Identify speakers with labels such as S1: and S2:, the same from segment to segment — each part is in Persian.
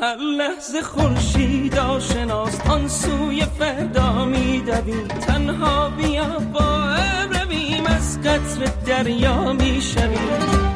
S1: هر لحظه خورشید آشناست آن سوی فردا میدویم تنها بیا با رویم از قطر دریا می‌شویم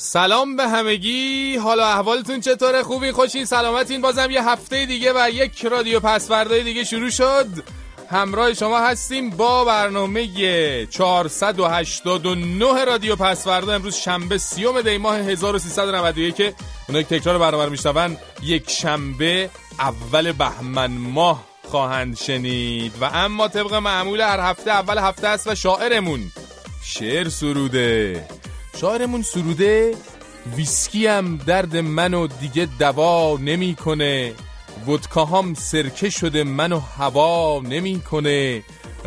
S2: سلام به همگی. حالا احوالتون چطوره؟ خوبی؟ خوشی؟ سلامتین؟ بازم یه هفته دیگه و یک رادیو پسوردهای دیگه شروع شد. همراه شما هستیم با برنامه 489 رادیو پسوردا امروز شنبه سیوم دی ماه 1391 که اونایی که تکرار برنامه میشنون یک شنبه اول بهمن ماه خواهند شنید. و اما طبق معمول هر هفته اول هفته است و شاعرمون شعر سروده. شاعرمون سروده ویسکی هم درد منو دیگه دوا نمی‌کنه. ودکاهام سرکه شده منو هوا نمی‌کنه.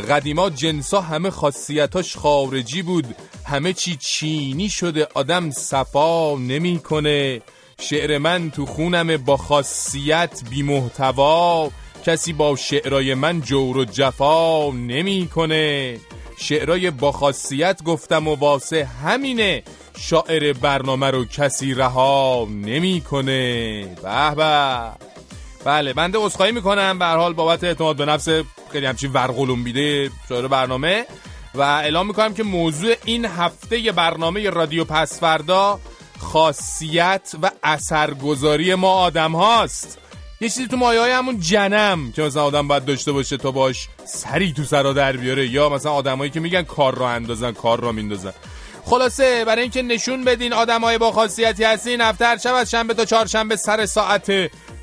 S2: قدیما جنسا همه خاصیتاش خارجی بود همه چی چینی شده آدم صفا نمی‌کنه. شعر من تو خونم با خاصیت بی محتوا کسی با شعرای من جور و جفا نمی‌کنه. شعرای با خاصیت گفتم و واسه همینه. شاعر برنامه رو کسی رها نمی‌کنه. به به. بله بنده عذرخواهی می‌کنم. به حال بابت اعتماد به نفس خیلی همچین ورقلوم بیده شاعر برنامه. و اعلام می‌کنم که موضوع این هفته برنامه رادیو پسفردا خاصیت و اثرگذاری ما آدم هاست. یه چیزی تو مایه های همون جنم که مثلا آدم باید داشته باشه تا باش سری تو سرا در بیاره. یا مثلا آدمایی که میگن کار را اندازن کار را میندازن. خلاصه برای اینکه نشون بدین آدمای با خاصیتی هستین هفته هر شب از شنبه تا چهارشنبه سر ساعت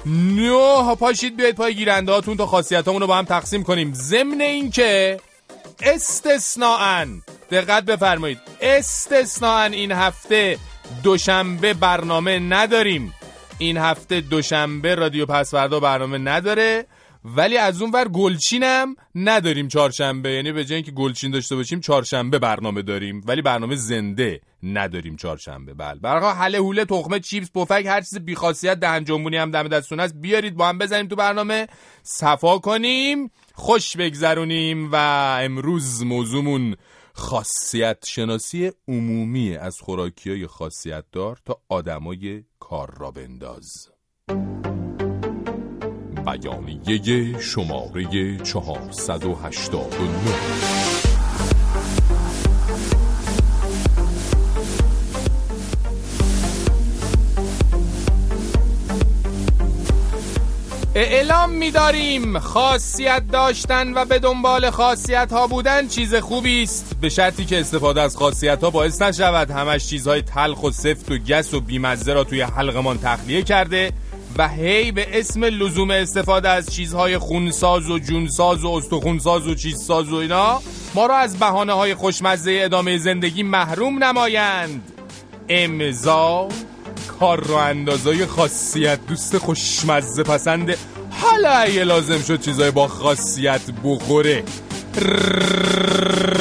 S2: نه. پاشید بیاید پای گیرنده هاتون تا خاصیت رو با هم تقسیم کنیم. ضمن اینکه استثناءن دقت بفرمایید استثناءن این هفته دوشنبه برنامه نداریم. این هفته دوشنبه رادیو پسوردا برنامه نداره ولی از اون ور گلچینم نداریم چهارشنبه. یعنی به جای اینکه گلچین داشته باشیم چهارشنبه برنامه داریم. ولی برنامه زنده نداریم چهارشنبه. بله. برای حله حوله تخمه چیپس پفک هر چیز بیخاصیت دهن جنبونی هم دم دستون است بیارید با هم بزنیم تو برنامه. صفا کنیم خوش بگذرونیم و امروز موضوعمون خاصیت شناسی عمومی از خوراکی های خاصیت دار تا آدمای کار را بنداز. بیانیه شماره 489 اعلام می‌داریم خاصیت داشتن و به دنبال خاصیت ها بودن چیز خوبی است. به شرطی که استفاده از خاصیت ها باعث نشود همش چیزهای تلخ و سفت و گس و بیمزه را توی حلقمان تخلیه کرده و هی به اسم لزوم استفاده از چیزهای خونساز و جونساز و استخونساز و چیزساز و اینا ما را از بهانه های خوشمزه ادامه زندگی محروم نمایند. امضا کار را اندازای خاصیت دوست خوشمزه پسند. حالا اگه لازم شد چیزای با خاصیت بخوره.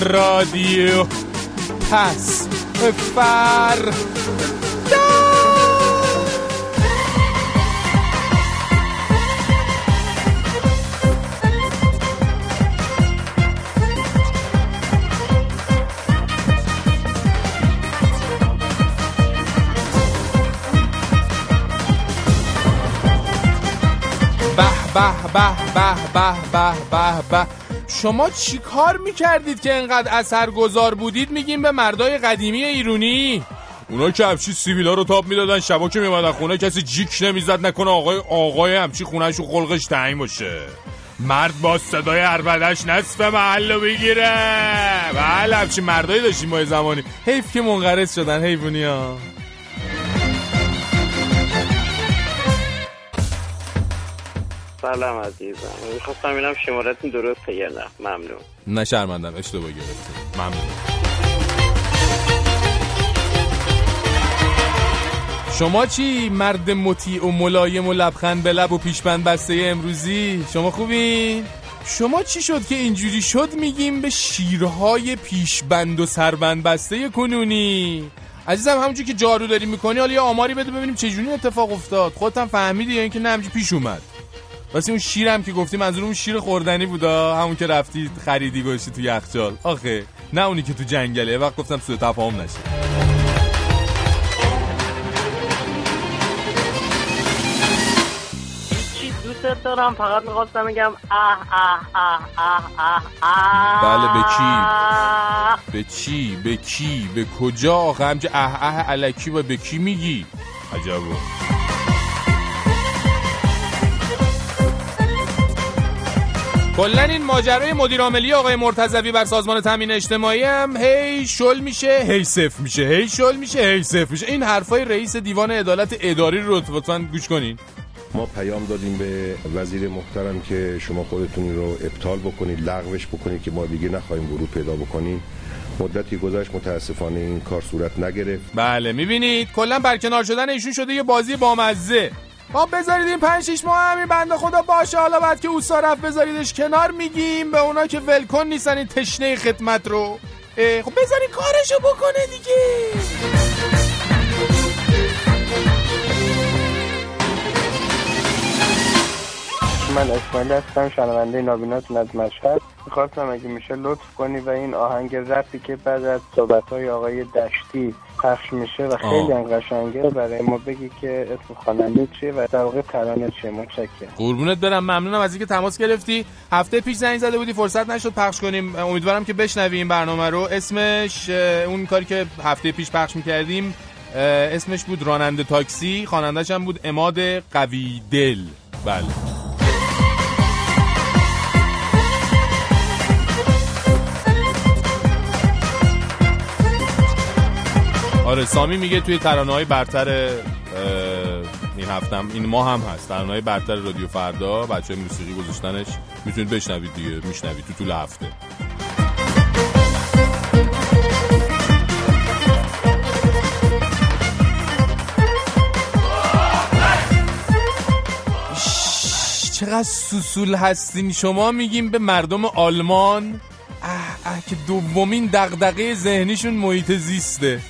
S2: رادیو پس. فر. به به به به به به به. شما چی کار می‌کردید که انقدر اثرگذار بودید؟ میگیم به مردای قدیمی ایرونی. اونا که همچی سیبیلا رو تاب می‌دادن شبا که میمدن خونه کسی جیک نمی‌زد نکنه آقای آقای همچی خونهشو خلقش تعیین باشه. مرد با صدای عربدش نصف محل رو بگیره. بله همچی مردایی داشتیم ما زمانی. حیف که منقرض شدن حیفونی ها
S3: سلام عزیزم. می‌خواستم ببینم شمارتون درسته یا نه. ممنون.
S2: نه شرمندم. اشتباه گرفتی ممنون. شما چی؟ مرد مطیع و ملایم و لبخند به لب و پیشبند بسته امروزی؟ شما خوبین شما چی شد که اینجوری شد میگیم به شیرهای پیشبند و سربند بسته کنونی؟ عزیزم همونجور که جارو داری می‌کنی حالا یه آماری بده ببینیم چجوری اتفاق افتاد. خودت هم فهمیدی یا اینکه نه پیش اومد. واسه اون شیرم که گفتی منظور اون شیر خوردنی بودا؟ همون که رفتی خریدی گوشتی تو یخچال. آخه نه اونی که تو جنگله. وقت گفتم سوء تفاهم نشه.
S3: چی دوست دارم فقط می‌خواستم بگم اه اه اه اه اه اه
S2: بله به کی؟ به چی؟ به کی؟ به کجا؟ آخه همچه اه اه علکی و به کی میگی؟ عجبا. کلا این ماجرای مدیر عاملی آقای مرتضوی بر سازمان تامین اجتماعی هم هی شل میشه هی صفر میشه هی شل میشه هی صفر میشه. این حرفای رئیس دیوان عدالت اداری رو لطفا گوش کنین.
S4: ما پیام دادیم به وزیر محترم که شما خودتون رو ابطال بکنید لغوش بکنید که ما دیگه نخواهیم ورود پیدا بکنیم. مدتی گذشت متاسفانه این کار صورت نگرفت.
S2: بله می‌بینید کلا برکنار شدن ایشون شده یه بازی بامزه. خب بذارید این پنج شیش ماه همین بنده خدا باشه. حالا بعد که اوسا رفت بذاریدش کنار میگیم به اونا که ولکن نیستن این تشنه خدمت رو. خب بذارین کارشو بکنه دیگه.
S5: من اسماعیل هستم شنونده نابیناتون از مشهد. می‌خواستم اگه میشه لطف کنی و این آهنگ رفی که بعد از صحبتهای آقای دشتی پخش میشه و خیلی هم قشنگه برای ما بگی که اسم خواننده چیه و در واقع ترانه چیه. متشکرم.
S2: قربونت برم. ممنونم از اینکه تماس گرفتی. هفته پیش زنگ زده بودی فرصت نشد پخش کنیم. امیدوارم که بشنوی این برنامه رو. اسمش اون کاری که هفته پیش پخش می‌کردیم اسمش بود راننده تاکسی. خواننده‌ش هم بود اماد قوی دل بله. آره سامی میگه توی ترانه های برتر این هفتم این ماه هم هست. ترانه های برتر رادیو فردا بچه موسیقی گذاشتنش می‌تونید بشنوید دیگه میشنوید تو طول هفته. چقدر سوسول هستین. شما میگیم به مردم آلمان اه اه که دومین دغدغه ذهنیشون محیط زیسته.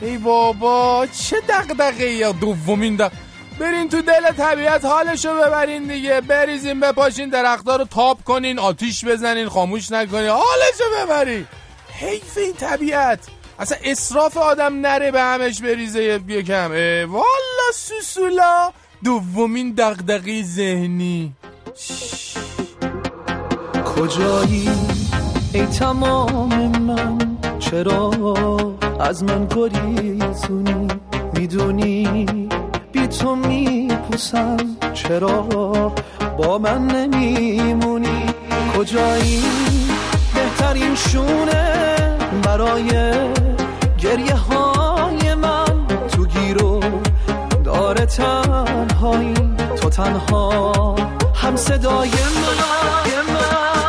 S2: ای بابا چه دغدغه یا دومین دق... برین تو دل طبیعت حالشو ببرین دیگه. بریزین بپاشین درختها رو تاب کنین آتیش بزنین خاموش نکنین. حالشو ببرین. حیف این طبیعت. اصلا اصراف آدم نره به همش بریزه یکم. والا سوسولا. دومین دغدغه ذهنی.
S6: کجایی ای تمام من؟ چرا از من گریزونی می‌دونی بی تو میپوسم چرا با من نمیمونی؟ کجایی؟ بهترین شونه برای گریه های من. تو گیرو داره تنهایی. تو تنها هم صدای من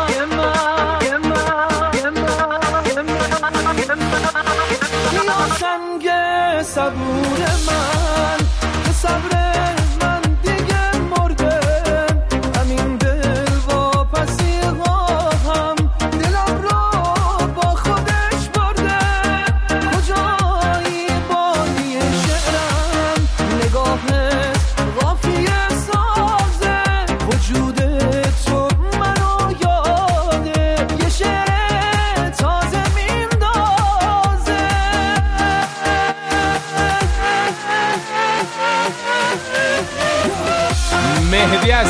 S6: صبور من.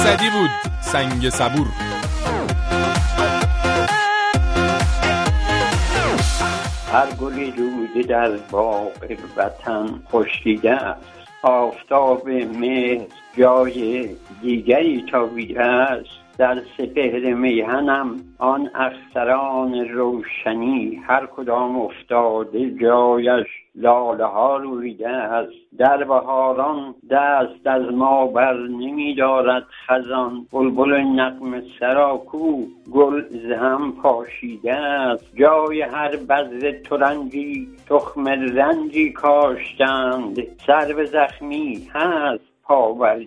S2: اسدی بود. سنگ صبور.
S7: هر گلی روده در باغ وطن خشکیده است. آفتاب مهر جای دیگری تابیده است در سپهر میهنم آن اختران روشنی هر کدام افتاده جایش لاله ها رویده است. در بهاران دست از ما بر نمی دارد خزان. بلبل نقم سراکو گل زهم پاشیده است. جای هر بذر ترنجی تخم رنجی کاشتند. سرو زخمی هست.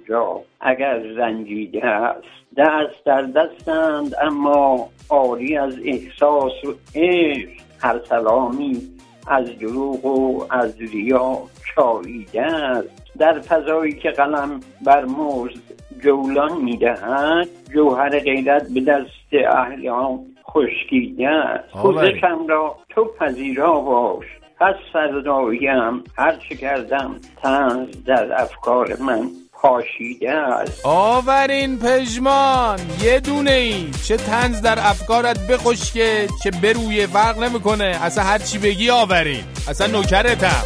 S7: جا اگر رنجیده است. دست در دستند اما آری از احساس و عشق. هر سلامی از دروغ و از ریا چاییده است. در فضایی که قلم بر مزد جولان می‌دهد جوهر غیرت به دست اهلیان خشکیده است. خوزشم را تو پذیرا باش. پس فرداییم هر چه کردم تنز در افکار من پاشیده است.
S2: آورین پژمان یه دونه ای. چه تنز در افکارت بخشکه چه بروی فرق نمی‌کنه. اصلا هر چی بگی آورین. اصلا نوکرتم.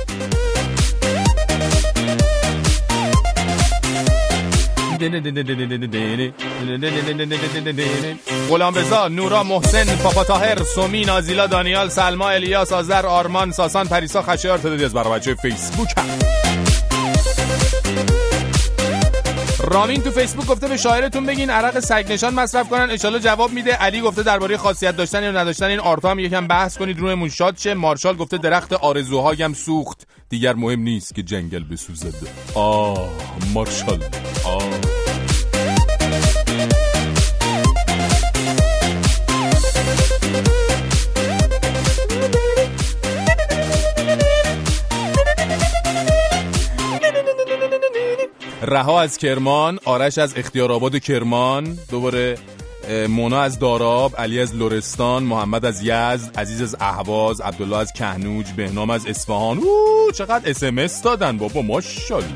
S2: غلام رضا نورا محسن پاپا تاهر سومی نازیلا دانیال سلما الیاس آذر آرمان ساسان پریسا خشایار تعدادی از برای بچه فیسبوک. هم رامین تو فیسبوک گفته به شاعرتون بگین عرق سگ نشان مصرف کنن. ان جواب میده. علی گفته درباره خاصیت داشتن یا نداشتن این آرتا هم یکم بحث کنید. روی شاد شه. مارشال گفته درخت آرزوهایم سوخت. دیگر مهم نیست که جنگل بسوزد. آه مارشال. آه. رها از کرمان آرش از اختیارآباد کرمان دوباره مونا از داراب علی از لورستان محمد از یزد عزیز از اهواز عبدالله از کهنوج بهنام از اصفهان. او چقدر اسمس دادن بابا ماشاءالله.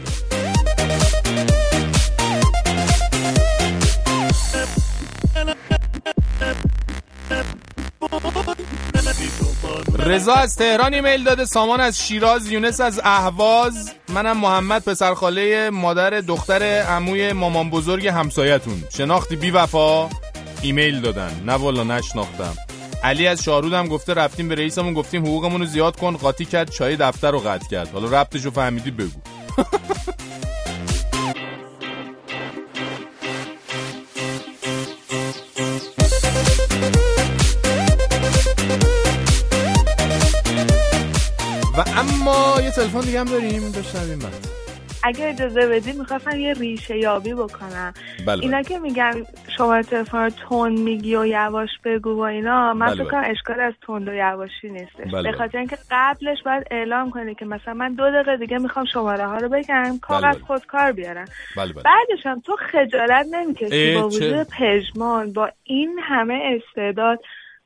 S2: رضا از تهران ایمیل داده سامان از شیراز یونس از اهواز منم محمد پسرخاله مادر دختر عموی مامان بزرگ همسایتون شناختی بی وفا ایمیل دادن. نه والا نشناختم. علی از شارودم گفته رفتیم به رئیسمون گفتیم حقوقمون رو زیاد کن قاطی کرد چای دفتر رو قطع کرد. حالا ربطش رو فهمیدی بگو. تلفن دیگه هم داریم بشنویم بعد.
S8: اگه اجازه بدی می‌خواستم یه ریشه یابی بکنم. بله. اینا که میگن شما تلفن تون میگی و یواش بگو و اینا من بله فکر اشکال از تند و یواشی نیستش. بله به خاطر اینکه قبلش باید اعلام کنی که مثلا من دو دقیقه دیگه می‌خوام شماره ها رو بگم کاغذ بله خودکار بیارم بله بله. بعدش هم تو خجالت نمی‌کشی با وجود پژمان با این همه استعداد.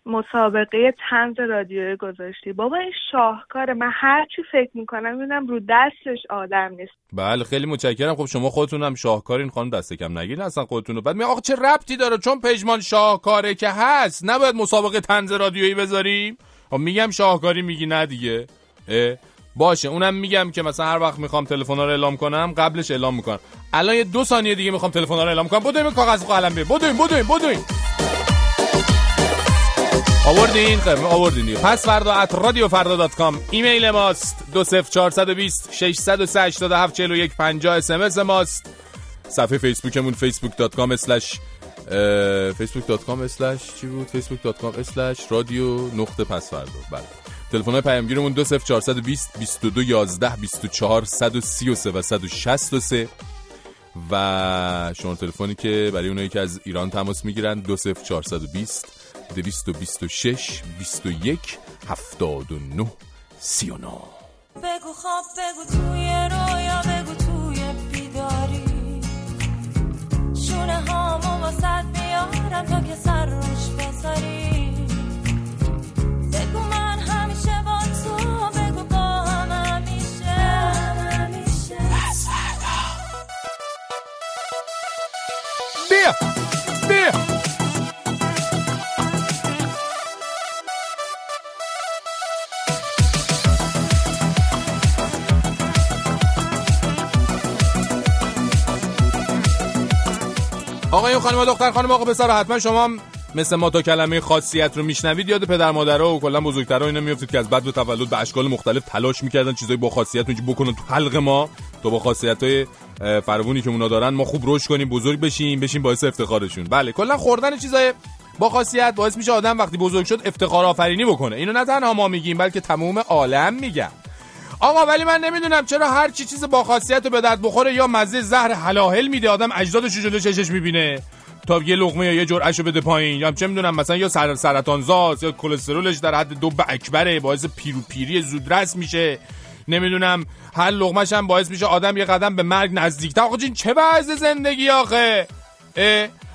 S8: مسابقه تنز رادیویی گذاشتی. بابا این شاهکاره. من هر چی فکر می‌کنم می‌بینم رو دستش آدم نیست.
S2: بله خیلی متشکرم. خب شما خودتون هم شاهکارین. خانم دست کم نگیرین. اصلا خودتون رو بعد می آقا چه ربطی داره؟ چون پژمان شاهکاره که هست نباید مسابقه تنز رادیویی بذاریم؟ خب میگم شاهکاری میگی نه دیگه. باشه. اونم میگم که مثلا هر وقت می‌خوام تلفن رو اعلام کنم قبلش اعلام می‌کنم. الان یه دو ثانیه دیگه می‌خوام تلفن رو اعلام کنم. بدویم کاغذ قلم بدویم بدویم بدویم آوردین؟ خب آوردین دیگه. پس فردا at رادیو فردا dot com ایمیل ماست. دو صفر چارصد و بیست ششصد و سه هفت چهل و یک پنجاه اسمس ماست. صفحه فیسبوکمون فیسبوک dot com slash فیسبوک dot com slash چی بود؟ فیسبوک dot com slash رادیو نقطه پس فردا. بله. تلفن های پیامگیرمون دو صفر چارصد و بیست بیست و دو یازده بیست و چهار صد و سی و سه و صد و شست و سه. و شما تلفنی که برای اونایی که از ایران تماس می‌گیرن دو صفر چارصد و بیست دویست و بیست و شش بیست و یک هفتاد و نه سی و نو
S9: بگو خواب بگو توی رویا بگو توی بیداری. شونه هامو واسد میارم تا که سر روش بذاری.
S2: آقای خانم دختر خانم آقا پسر حتما شما مثل ما تا کلمه خاصیت رو میشنوید. یاد پدر مادرها و کلا بزرگترها اینا میافتید که از بعد به تولد به اشکال مختلف تلاش می‌کردن چیزای با خاصیت رو بکنن تو حلق ما. تو با خاصیت های فراوونی که اونا دارن ما خوب رشد کنیم بزرگ بشیم بشیم باعث افتخارشون. بله کلا خوردن چیزای با خاصیت باعث میشه آدم وقتی بزرگ شد افتخار آفرینی بکنه. اینو نه تنها ما میگیم بلکه تمام عالم میگن آقا ولی من نمی‌دونم چرا هر چی چیز با خاصیت رو به درد بخوره یا مزه زهر حلاهل میده آدم اجدادش جلو چشش می‌بینه. تا یه لقمه یا یه جرعهشو بده پایین. یا چه می‌دونم مثلا یا سر سرطان زاست یا کلسترولش در حد دو اکبره باعث پیرو پیری زودرس میشه. نمی‌دونم هر لقمهش هم باعث میشه آدم یه قدم به مرگ نزدیک آقا جین چه وضع زندگی آخه؟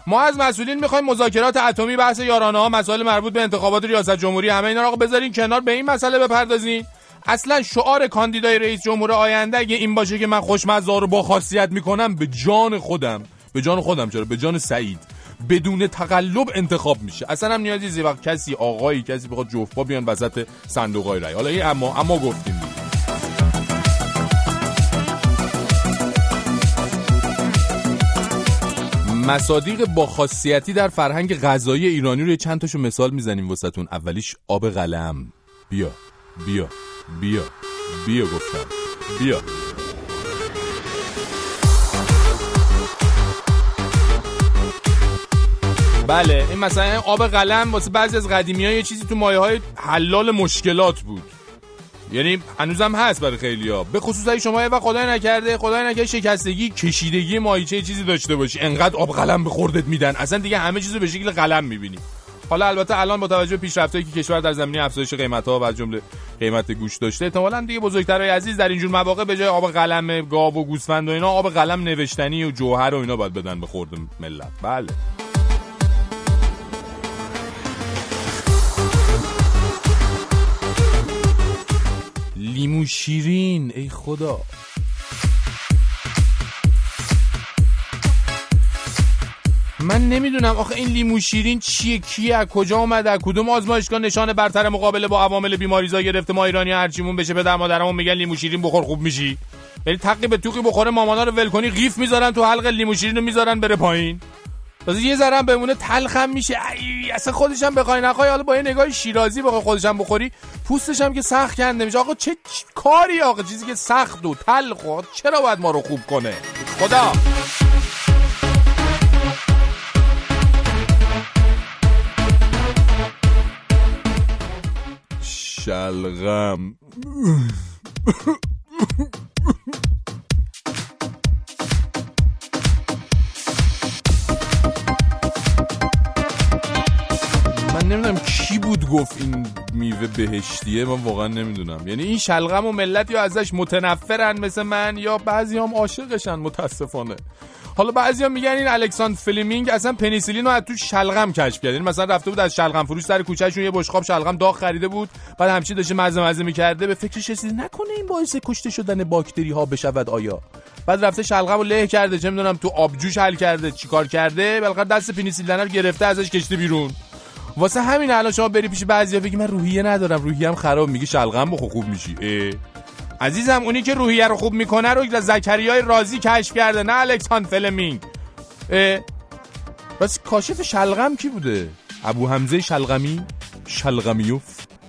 S2: ما از مسئولین می‌خوایم مذاکرات اتمی بحث یارانه ها مسائل مربوط به انتخابات ریاست جمهوری همه اینا رو بذارین کنار به این مسئله بپردازین. اصلا شعار کاندیدای رئیس جمهور آینده اگه این باشه که من خوشمزه رو با خاصیت می‌کنم به جان خودم. به جان خودم چرا؟ به جان سعید. بدون تقلب انتخاب میشه. اصلا هم نیازی زی وقت کسی آقایی کسی بخواد جفبا بیان وسط صندوق های رای حالا این اما اما گفتیم. مصادیق با خاصیتی در فرهنگ غذایی ایرانی رو چند تاشو مثال می‌زنیم واسهتون. اولیش آب قلم. بیا. بیا بیا بیا گفتم بیا. بله این مثلا آب قلم واسه بعضی از قدیمی یه چیزی تو مایه های حلال مشکلات بود. یعنی هنوزم هست برای خیلی ها به خصوص اگه شما و خدای نکرده خدای نکرده شکستگی کشیدگی مایچه چیزی داشته باشی. انقدر آب قلم به خوردت میدن. اصلا دیگه همه چیزو به شکل قلم می‌بینی. حالا البته الان با توجه به پیشرفتایی که کشور در زمینه افزایش قیمت و از جمله قیمت گوش داشته احتمالاً دیگه بزرگترای عزیز در اینجور مواقع به جای آب قلم گاو و گوسفند و اینا آب قلم نوشتنی و جوهر و اینا باید بدن به خورد ملت. بله. لیمو شیرین ای خدا. من نمی‌دونم. آخه این لیمو شیرین چیه؟ کیه؟ از کجا اومده؟ از کدوم آزمایشگاه نشان برتر مقابله با عوامل بیماریزا گرفته؟ ما ایرانی هرچیمون بشه پدر مادرمون میگن لیمو شیرین بخور خوب میشی. ولی تقی به توقی بخوره مامانا رو ول کنی قیف می‌ذارن تو حلق لیمو شیرین رو می‌ذارن بره پایین. تازه یه ذره بمونه تلخم میشه. ای اصلا خودش هم بخوای نخوای حالا با یه نگاه شیرازی بخوای خودش هم بخوری پوستش هم که سخت کنده میشه. آقا چه کاری آقا؟ چیزی که سخت و تلخ چرا باید ما رو خوب کنه؟ خدا! شلغم. من نمی‌دونم کی بود گفت این میوه بهشتیه من واقعا نمی‌دونم. یعنی این شلغم و ملت یا ازش متنفرن مثل من یا بعضی هم عاشقشن متاسفانه. حالا بعضیا میگن این الکساندر فلیمینگ اصلا پنیسیلین رو از تو شلغم کشف کرد. یعنی مثلا رفته بود از شلغم فروش سر کوچهشون یه بشقاب شلغم داغ خریده بود. بعد همچی داشته مزه مزه می‌کرده. به فکرش رسید نکنه این باعث کشته شدن باکتری ها بشود آیا. بعد رفته شلغم رو له کرده. چه می‌دونم تو آبجوش حل کرده. چیکار کرده؟ بالاخره دست پنیسیلین رو گرفته ازش کشته بیرون. واسه همین الان شما بری پیش بعضیا بگی من روحیه ندارم. روحیه‌ام خراب. میگه شلغم بخو خوب میشی. عزیزم اونی که روحیه رو خوب می‌کنه رو زکریای رازی کشف کرده نه الکسان فلمینگ راست کاشف شلغم کی بوده؟ ابو حمزه شلغمی؟ شلغمیوف؟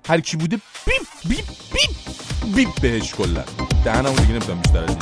S2: هر کی بوده بیپ بیپ بیپ بیپ بهش کلا. دهنمو دیگه نمی‌تونم بیشتر از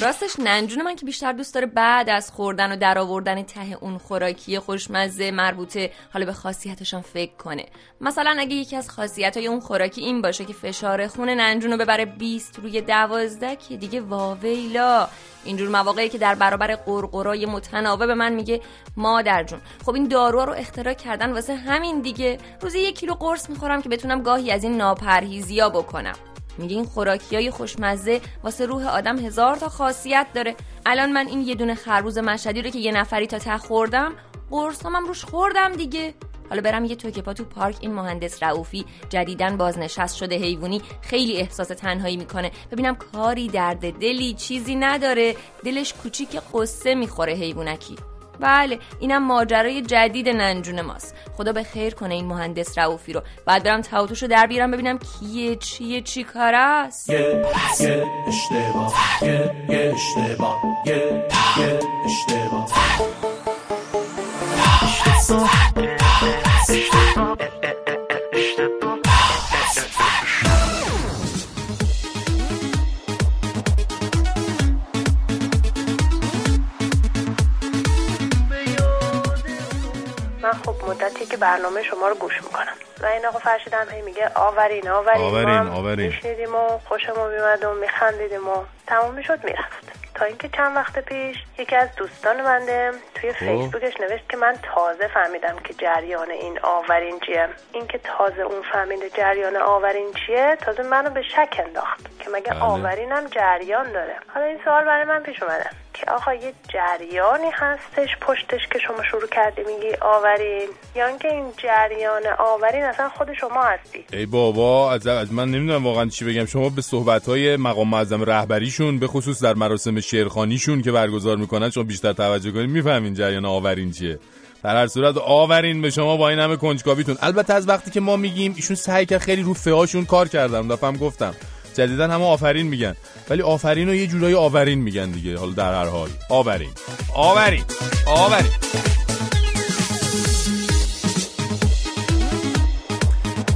S10: راستش ننجون من که بیشتر دوست داره بعد از خوردن و درآوردن ته اون خوراکی خوشمزه مربوطه حالا به خاصیتشان فکر کنه. مثلا اگه یکی از خاصیت های اون خوراکی این باشه که فشار خون ننجون رو ببره 20 روی 12 که دیگه واویلا. اینجور مواقعی که در برابر قرقرای متناوب من میگه مادر جون. خب این دارو رو اختراع کردن واسه همین دیگه. روزی یک کیلو قرص می‌خورم که بتونم گاهی از این ناپرهیزیا بکنم. میگه این خوراکی های خوشمزه واسه روح آدم هزار تا خاصیت داره. الان من این یه دونه خربوز مشهدی رو که یه نفری تا ته خوردم قرصامم روش خوردم دیگه. حالا برم یه توکپا تو پارک این مهندس رعوفی جدیدن بازنشست شده حیوانی خیلی احساس تنهایی می‌کنه. ببینم کاری درد دلی چیزی نداره. دلش کوچیک قصه می‌خوره حیوانکی. بله اینم ماجرای جدید ننجون ماست. خدا به خیر کنه این مهندس رعوفی رو. بعد برم رو در بیارم ببینم کیه چیه چی کار است. یه اشتباه یه اشتباه یه اشتباه.
S11: مدتی که برنامه شما رو گوش می‌کنم. و این آقا فرشیدم هی میگه آورین آورین
S2: آورین آورین.
S11: میشنیدیم و خوشمون میمد و میخندیدیم و تموم می‌شد می‌رفت. تا اینکه چند وقت پیش یکی از دوستان منده توی خب. فیسبوکش نوشت که من تازه فهمیدم که جریان این آورین چیه. اینکه تازه اون فهمیده جریان آورین چیه تازه منو به شک انداخت که مگه بله. آورینم جریان داره. حالا این سوال برای من پیش اومده. که آقا یه جریانی هستش پشتش که شما شروع کردی میگی آورین. یا اینکه این جریان آورین اصلا خود شما هستی.
S2: ای بابا از, از من نمی‌دونم واقعا چی بگم. شما به صحبت های مقام معظم رهبریشون به خصوص در مراسم شعرخانیشون که برگزار می‌کنن شما بیشتر توجه کنید می‌فهمین جریان آورین چیه. در هر صورت آورین به شما با این همه کنجکاویتون. البته از وقتی که ما میگیم ایشون سعی کرد خیلی رو فهاشون کار کردم دفعه گفتم. جدیدا همه آفرین میگن. ولی آفرین رو یه جورایی آورین میگن دیگه حالا در هر حال. آورین. آورین. آورین.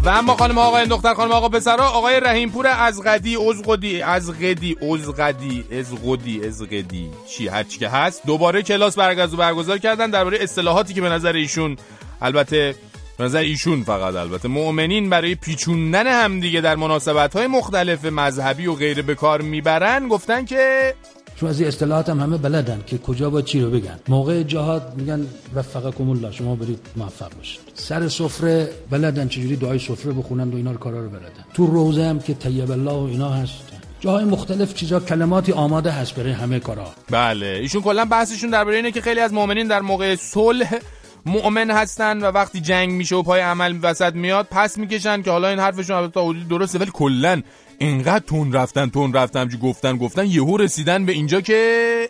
S2: و اما خانم آقای دختر خانم آقا پسرا آقای رحیم پور از غدی از غدی از غدی از غدی از غدی از غدی. چی؟ هر چی که هست. دوباره کلاس برگزار کردن درباره اصطلاحاتی که به نظر ایشون البته به نظر ایشون فقط البته. مؤمنین برای پیچوندن همدیگه در مناسبت های مختلف مذهبی و غیره به کار می‌برن. گفتن که
S12: چون از اصطلاحات هم همه بلدن که کجا با چی رو بگن. موقع جهاد میگن وفقکم الله شما برید موفق باشید. سر سفره بلدن چجوری دعای سفره بخونن و اینا رو کارا رو بلدن. تو روزه هم که طیب الله و اینا هست. جاهای مختلف چیزا کلماتی آماده هست برای همه کارا.
S2: بله. ایشون کلا بحثشون درباره اینه که خیلی از مؤمنین در موقع صلح مؤمن هستن و وقتی جنگ میشه و پای عمل وسط میاد پس می‌کشن که حالا این حرفشون تا حدود درسته ولی کلا اینقدر تون رفتن تون رفتن جو گفتن گفتن یهو رسیدن به اینجا که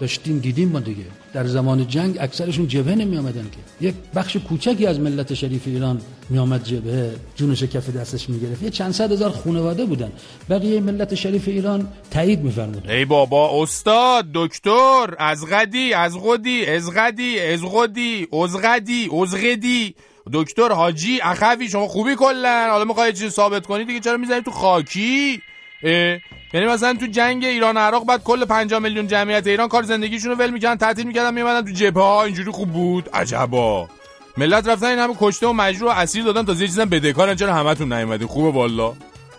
S12: داشتیم دیدیم ما دیگه. در زمان جنگ اکثرشون جبهه نمی آمدن که. یک بخش کوچکی از ملت شریف ایران می آمد جبهه جونش کف دستش می گرفت یه چند صد هزار خانواده بودن. بقیه ملت شریف ایران تایید می فرمودن
S2: ای بابا استاد دکتر از غدی از غدی از غدی از غدی از غدی از غدی. دکتر حاجی اخوی شما خوبی کلا؟ حالا می‌خوای چیز ثابت کنی؟ دیگه چرا می‌زنی تو خاکی؟ یعنی مثلا تو جنگ ایران عراق بعد کل 5 میلیون جمعیت ایران کار زندگیشون رو ول می‌کردن تعطیل می‌کردن میمدن تو جبهه ها اینجوری خوب بود. عجبا. ملت رفتن این همه کشته و مجروح و اسیر دادن تا یه چیزا بدهکارن چرا همتون نیومدین؟ خوبه والا.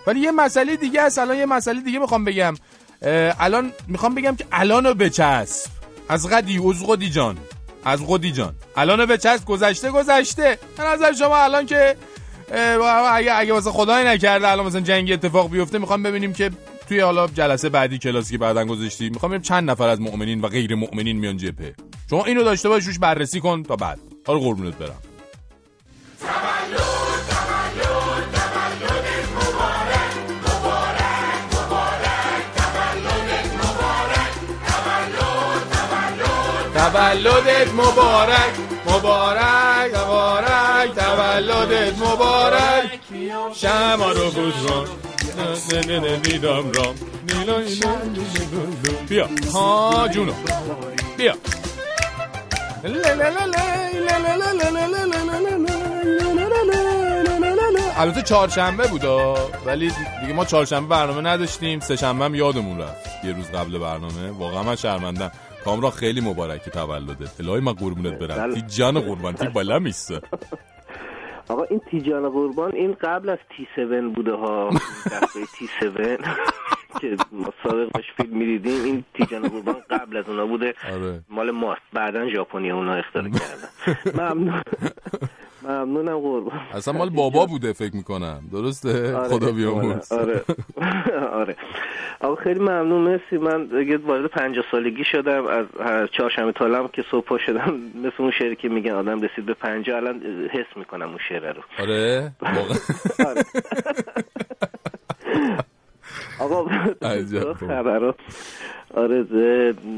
S2: ولی یه مسئله دیگه است الان یه مسئله دیگه می‌خوام بگم. الان می‌خوام بگم که الانو بچسب. از قدی از قدی جان. از قدی جان. الانو بچسب گذشته گذشته. به نظر شما الان که اگه اگه واسه خدای نکرده الان مثلا جنگی اتفاق بیفته می‌خوام ببینیم که توی حالا جلسه بعدی کلاسی که بعدن گذاشتی می‌خوام ببینیم چند نفر از مؤمنین و غیر مؤمنین میان جبهه. شما اینو داشته باش روش بررسی کن تا بعد. حالا قربونت برم. تولدت مبارک. مبارک مبارک تولدت مبارک شما رو بود بیا ها جونو بیا البته چهارشنبه بودا ولی دیگه ما چهارشنبه برنامه نداشتیم سه شنبه هم یادمون رفت یه روز قبل برنامه واقعا من شرمندم کامران خیلی مبارکی تولدت الهی من قربونت برم. تی جان قربان تی بالا میسته
S5: آقا این تیجان قربان این قبل از تی 7 بوده ها. دفعه تی 7 که ما سابق باش فیلم می‌دیدیم این تیجان قربان قبل از اونا بوده. آره. مال ماست. بعدا ژاپنی اونا اختراع کردن. ممنون. ممنونم قربان.
S2: اصلا مال بابا بوده فکر می‌کنم. درسته؟ آره خدا بیامرز.
S5: آره. آره. آقا خیلی ممنون. مرسی. من دیگه وارد 50 سالگی شدم. از چهارشنبه تالم که صبح شدم مثل اون شعری که میگن آدم رسید به 50 الان حس می‌کنم اون شعر رو.
S2: آره, آره.
S5: آقا خبر
S13: آره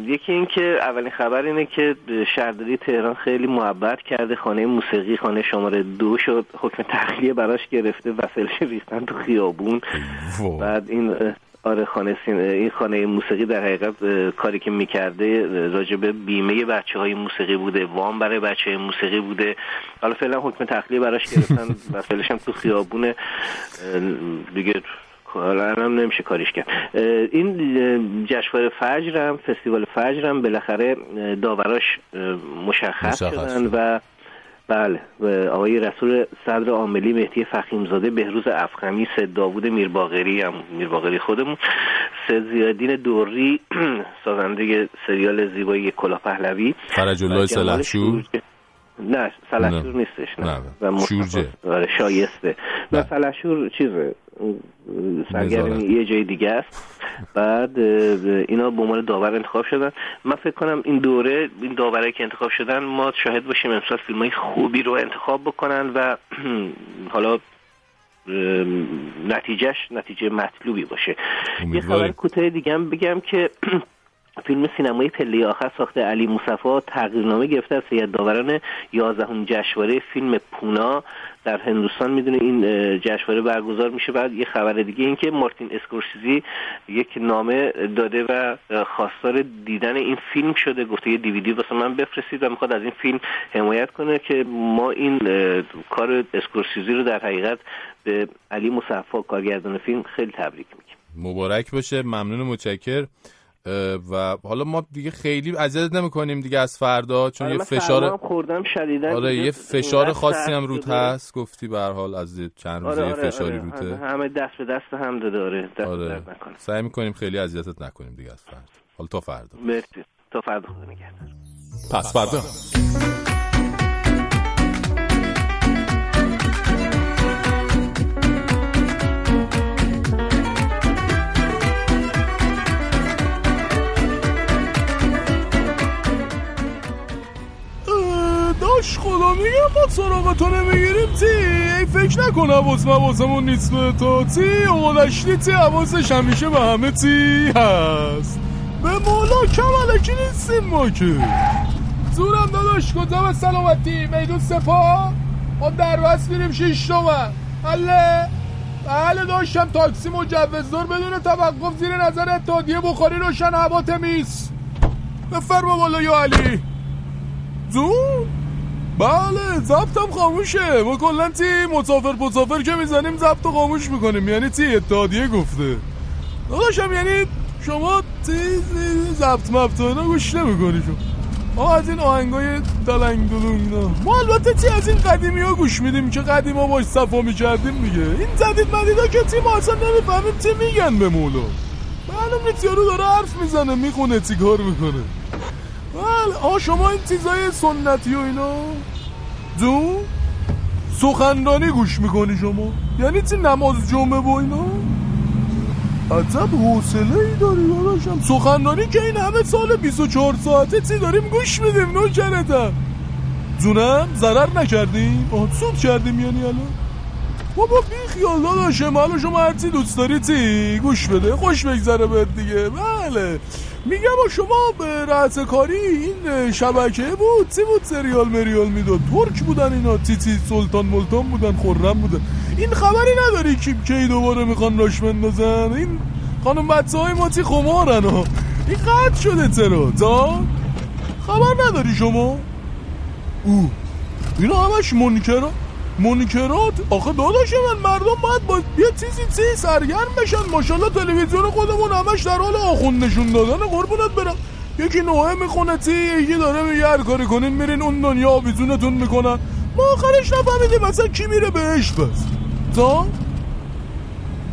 S13: یکی این که اولین خبر اینه که شهرداری تهران خیلی محبت کرده خانه موسیقی خانه شماره دو شد حکم تخلیه براش گرفته وسیلش ریختن تو خیابون. بعد این آره خانه این خانه موسیقی در حقیقت کاری که می‌کرده راجب بیمه بچه های موسیقی بوده وام برای بچه های موسیقی بوده. حالا فعلا حکم تخلیه براش گرفتن وسیلش هم تو خیابونه دیگه حالا هم نمیشه کاریش کرد. این جشنواره فجر هم فستیوال فجر هم بالاخره داوراش مشخص, مشخص شدن و بله آقای رسول صدر عاملی مهدی فخیمزاده بهروز افخمی سید داوود میرباغری هم میرباغری خودمون. سید زیادین دوری سازنده سریال زیبایی کلاه پهلوی
S2: فرج الله سلحشور
S13: نه سلحشور نیستش نه,
S2: و شورجه.
S13: آره، شایسته. نه. سلحشور چیزه؟ سرگرمی یه جای دیگه است. بعد اینا به عنوان داور انتخاب شدن. من فکر کنم این دوره این داوره که انتخاب شدن ما شاهد باشیم امسال فیلم های خوبی رو انتخاب بکنن و حالا نتیجهش نتیجه مطلوبی باشه. یه خبر کوتاه دیگه هم بگم که فیلم سینمایی پله آخر ساخته علی مصفا تغییرنامه گرفته از هیئت داوران 11 جشنواره فیلم پونا. در هندوستان می‌دونه این جشنواره برگزار میشه. بعد یه خبر دیگه این که مارتین اسکورسیزی یک نامه داده و خواستار دیدن این فیلم شده. گفته یه دیویدی واسه من بفرستید و می‌خواد از این فیلم حمایت کنه که ما این کار اسکورسیزی رو در حقیقت به علی مصفا کارگردان فیلم خیلی تبریک میگیم
S2: مبارک باشه. ممنون متشکر و حالا ما دیگه خیلی اذیت نمی‌کنیم دیگه از فردا چون
S13: آره،
S2: یه فشار
S13: خوردم شدیدن
S2: آره یه فشار خاصی هم روت هست گفتی به حال از چند روزه
S13: آره آره
S2: فشاری
S13: آره.
S2: روته.
S13: همه دست به دست هم داره دست
S2: آره. سعی می‌کنیم خیلی اذیتت نکنیم دیگه از فردا. حالا تا فردا.
S13: مرسی. تا فردا خدا
S2: پس فردا.
S14: داش خدا میگم ما سراغ تو نمی‌گیریم. تی ای فکر نکنم حواس مواسمون نیست تو. تی اولشتی تی حواسش همیشه به همه تی هست. به مولا کم علکی نیستیم ما که. زورم داداش کتاب سلامتی؟ میدون سپا ما در بس میریم شیش تومن. حله بله داشتم تاکسی مجوزدار بدون توقف زیر نظر اتحادیه بخاری روشن هوا تمیز بفرما بالا یا علی. زون بله ضبطم خاموشه. ما کلا تی مسافر مسافر که می‌زنیم ضبط خاموش می‌کنیم. یعنی تی اتحادیه گفته. داداشم یعنی شما تی ضبط مبت اینا گوش نمی‌کنی ما از این آهنگای دلنگ دلونگ ما البته تی از این قدیمی ها گوش میدیم که قدیم ها باش صفا می‌کردیم میگه این جدید مدیدا که تی ما اصلا نمی‌فهمیم تی میگن به مولا. معلوم نیست یارو داره حرف می‌زنه می‌خونه تی کار می‌کنه. آ شما این چیزای سنتی و اینا؟ دو سخندانی گوش می‌کنی شما؟ یعنی چی نماز جمعه با اینا؟ عجب حوصله ای داری داداشم. سخندانی که این همه سال 24 ساعته چی داریم گوش میدیم نوکرتم جونم ضرر نکردیم آه سود کردیم یعنی الان. بابا بی خیال داداشم. حالا شما هرچی دوست داری چی؟ گوش بده خوش بگذره بهت دیگه. بله. میگم شما به رأس کاری این شبکه بود؟ چی بود سریال مریال می‌داد؟ ترک بودن اینا تیتی سلطان ملتان بودن خورم بودن. این خبری نداری کی کی دوباره می‌خوان راش بندازن؟ این خانم بچه های ما چی خمارن ها؟ این قطع شده چرا؟ تا خبر نداری شما؟ او اینا همش منکرا؟ منکرات آخه داداش من مردم باید با یه چیزی چیزی سرگرم بشن. ماشاءالله تلویزیون خودمون همش در حال آخون نشون دادن. قربونت برم. یکی نوه می‌خونه تی یکی داره میگه هر کاری کنین میرین اون دنیا آویزونتون می‌کنن. ما آخرش نفهمیدیم مثلا کی میره بهش بس. تا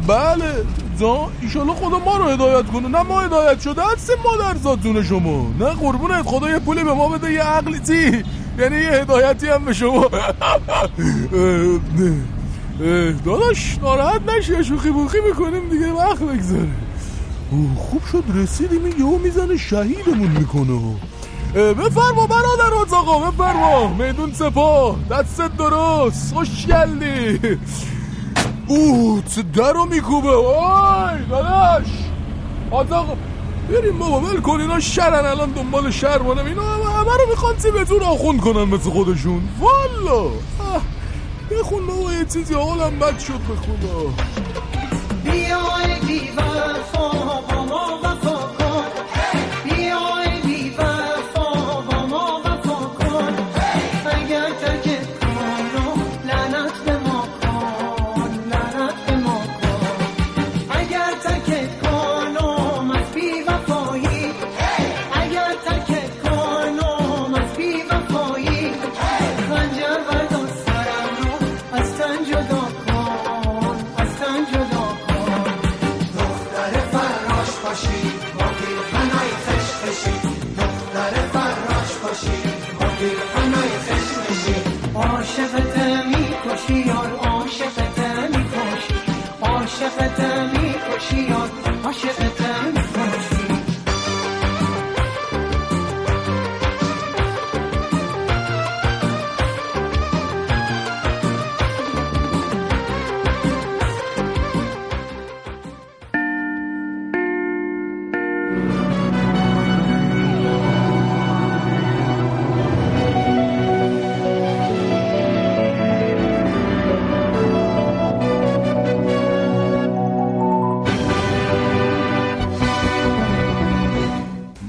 S14: بله. تا ایشالله خدا ما رو هدایت کنه. نه ما هدایت شده هستیم ما در شما. نه قربونت خدا یه پولی به ما بده یه عقلی تی یعنی یه هدایتی هم به شما. داداش ناراحت نشی شوخی بوخی می‌کنیم دیگه وقت بگذاره. خوب شد رسیدیم یهو می‌زنه شهیدمون می‌کنه. بفرما برادر آقا بفرما. میدون سپاه دستت درست خوش گلدی اوه چه در رو میکوبه. وای داداش. آزاق بریم بابا ول کن اینا شرن الان دنبال شهر بانم اینا همه رو می‌خوان تیمتون آخون کنن مثل خودشون؟ والا! بخون بابا یه چیزی حالم بد شد به خدا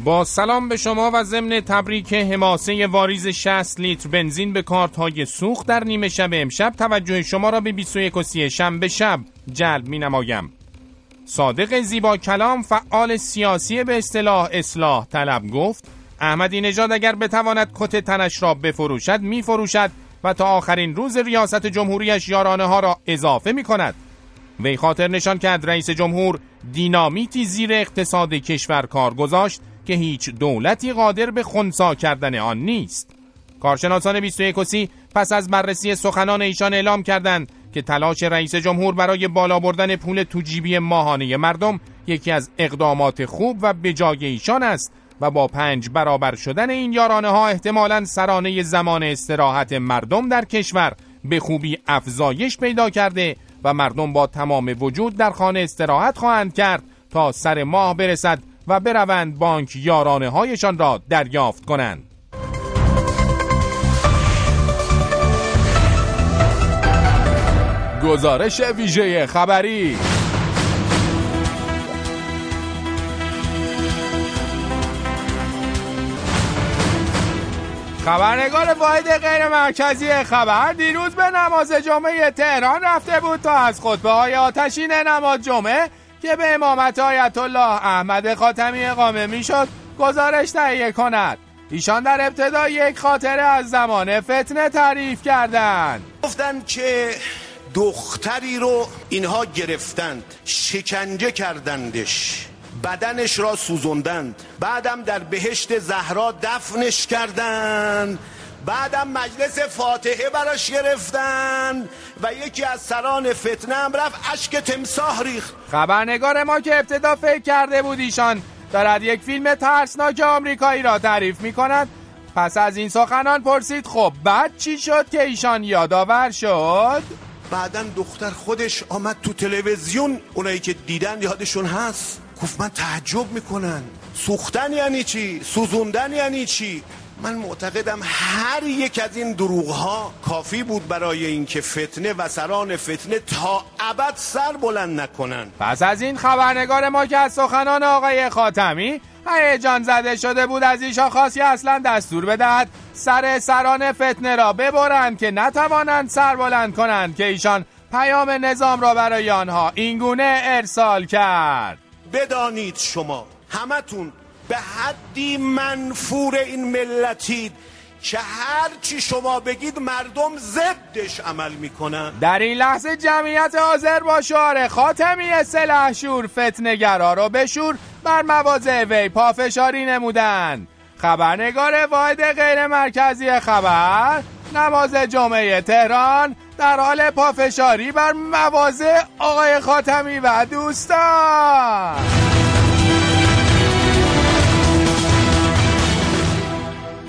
S14: بیای
S2: سلام به شما و ضمن تبریک حماسه واریز 60 لیتر بنزین به کارت های سوخت در نیمه شب امشب توجه شما را به 21 سی شنبه شب جلب می نمایم. صادق زیبا کلام فعال سیاسی به اصطلاح اصلاح طلب گفت احمدی نژاد اگر بتواند کت تنش را بفروشد می فروشد و تا آخرین روز ریاست جمهوریش یارانه ها را اضافه می کند وی خاطر نشان کرد رئیس جمهور دینامیتی زیر اقتصاد کشور کار گذاشت که هیچ دولتی قادر به خونسا کردن آن نیست. کارشناسان 21 سی پس از بررسی سخنان ایشان اعلام کردند که تلاش رئیس جمهور برای بالا بردن پول توجیبی ماهانه مردم یکی از اقدامات خوب و بجای ایشان است و با پنج برابر شدن این یارانه ها احتمالا سرانه زمان استراحت مردم در کشور به خوبی افزایش پیدا کرده و مردم با تمام وجود در خانه استراحت خواهند کرد تا سر ماه برسد و بروند بانک یارانه هایشان را دریافت کنند. گزارش ویژه خبری. خبرنگار واحد غیر مرکزی خبر دیروز به نماز جمعه تهران رفته بود تا از خطبه های آتشین نماز جمعه که به امامت آیت الله احمد خاتمی اقامه می‌شد گزارش تهیه کند. ایشان در ابتدا یک خاطره از زمان فتنه تعریف کردند.
S15: گفتند که دختری رو اینها گرفتند شکنجه کردندش بدنش را سوزندند بعدم در بهشت زهرا دفنش کردند. بعدم مجلس فاتحه براش گرفتن و یکی از سران فتنه هم رفت اشک تمساح ریخت.
S2: خبرنگار ما که ابتدا فکر کرده بود ایشان دارد یک فیلم ترسناک آمریکایی را تعریف می کند پس از این سخنان پرسید خب بعد چی شد که ایشان یادآور شد؟
S15: بعدا دختر خودش آمد تو تلویزیون اونایی که دیدن یادشون هست. گفت من تعجب می‌کنن. سوختن یعنی چی؟ سوزوندن یعنی چی؟ من معتقدم هر یک از این دروغ ها کافی بود برای اینکه فتنه و سران فتنه تا ابد سر بلند نکنن.
S2: پس از این خبرنگار ما که از سخنان آقای خاتمی هیجان زده شده بود از ایشا خاصی اصلا دستور بدهد سر سران فتنه را ببرند که نتوانند سر بلند کنند که ایشان پیام نظام را برای آنها اینگونه ارسال کرد.
S15: بدانید شما همتون به حدی منفور این ملتید که هر چی شما بگید مردم ضدش عمل می‌کنن.
S2: در این لحظه جمعیت حاضر با شعار خاتمی سلحشور فتنگرا رو بشور بر مواضع وی پافشاری نمودن. خبرنگار واحد غیر مرکزی خبر نماز جمعه تهران در حال پافشاری بر مواضع آقای خاتمی و دوستان.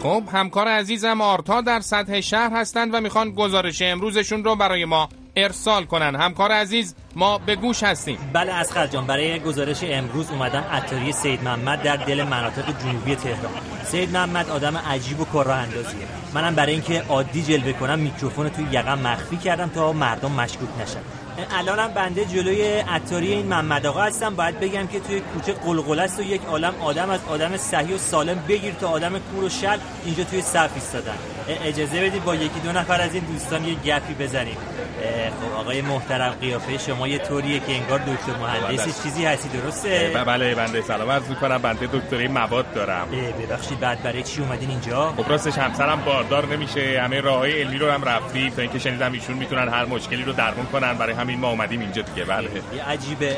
S2: خب همکار عزیزم آرتا در سطح شهر هستند و می‌خوان گزارش امروزشون رو برای ما ارسال کنن. همکار عزیز ما به گوش هستیم.
S16: بله از جان برای گزارش امروز اومدم عطاری سید محمد در دل مناطق جنوبی تهران. سید محمد آدم عجیب و کارا اندازیه منم برای اینکه عادی جلوه کنم میکروفون توی یقم مخفی کردم تا مردم مشکوک نشن. الانم بنده جلوی عطاری این محمد آقا هستم. باید بگم که توی کوچه قلقل است و یک عالم آدم از آدم صحیح و سالم. بگیر تا آدم کور و شل اینجا توی صف ایستادن. اجازه بدید با یکی دو نفر از این دوستان یه گپی بزنیم. خب آقای محترم قیافه شما یه طوریه که انگار دکتر مهندسی بله. چیزی هستی درسته؟
S2: بله بنده سلام. عرض می‌کنم بنده دکتری مواد دارم.
S16: ببخشید بعد برای چی اومدین اینجا؟
S2: خب راستش همسرم باردار نمیشه. همه راههای علمی رو هم رفتیم تا اینکه شنیدم ایشون می‌تونن هر مشکلی رو درمون کنن. برای همین ما اومدیم اینجا دیگه. بله.
S16: یه عجیبه.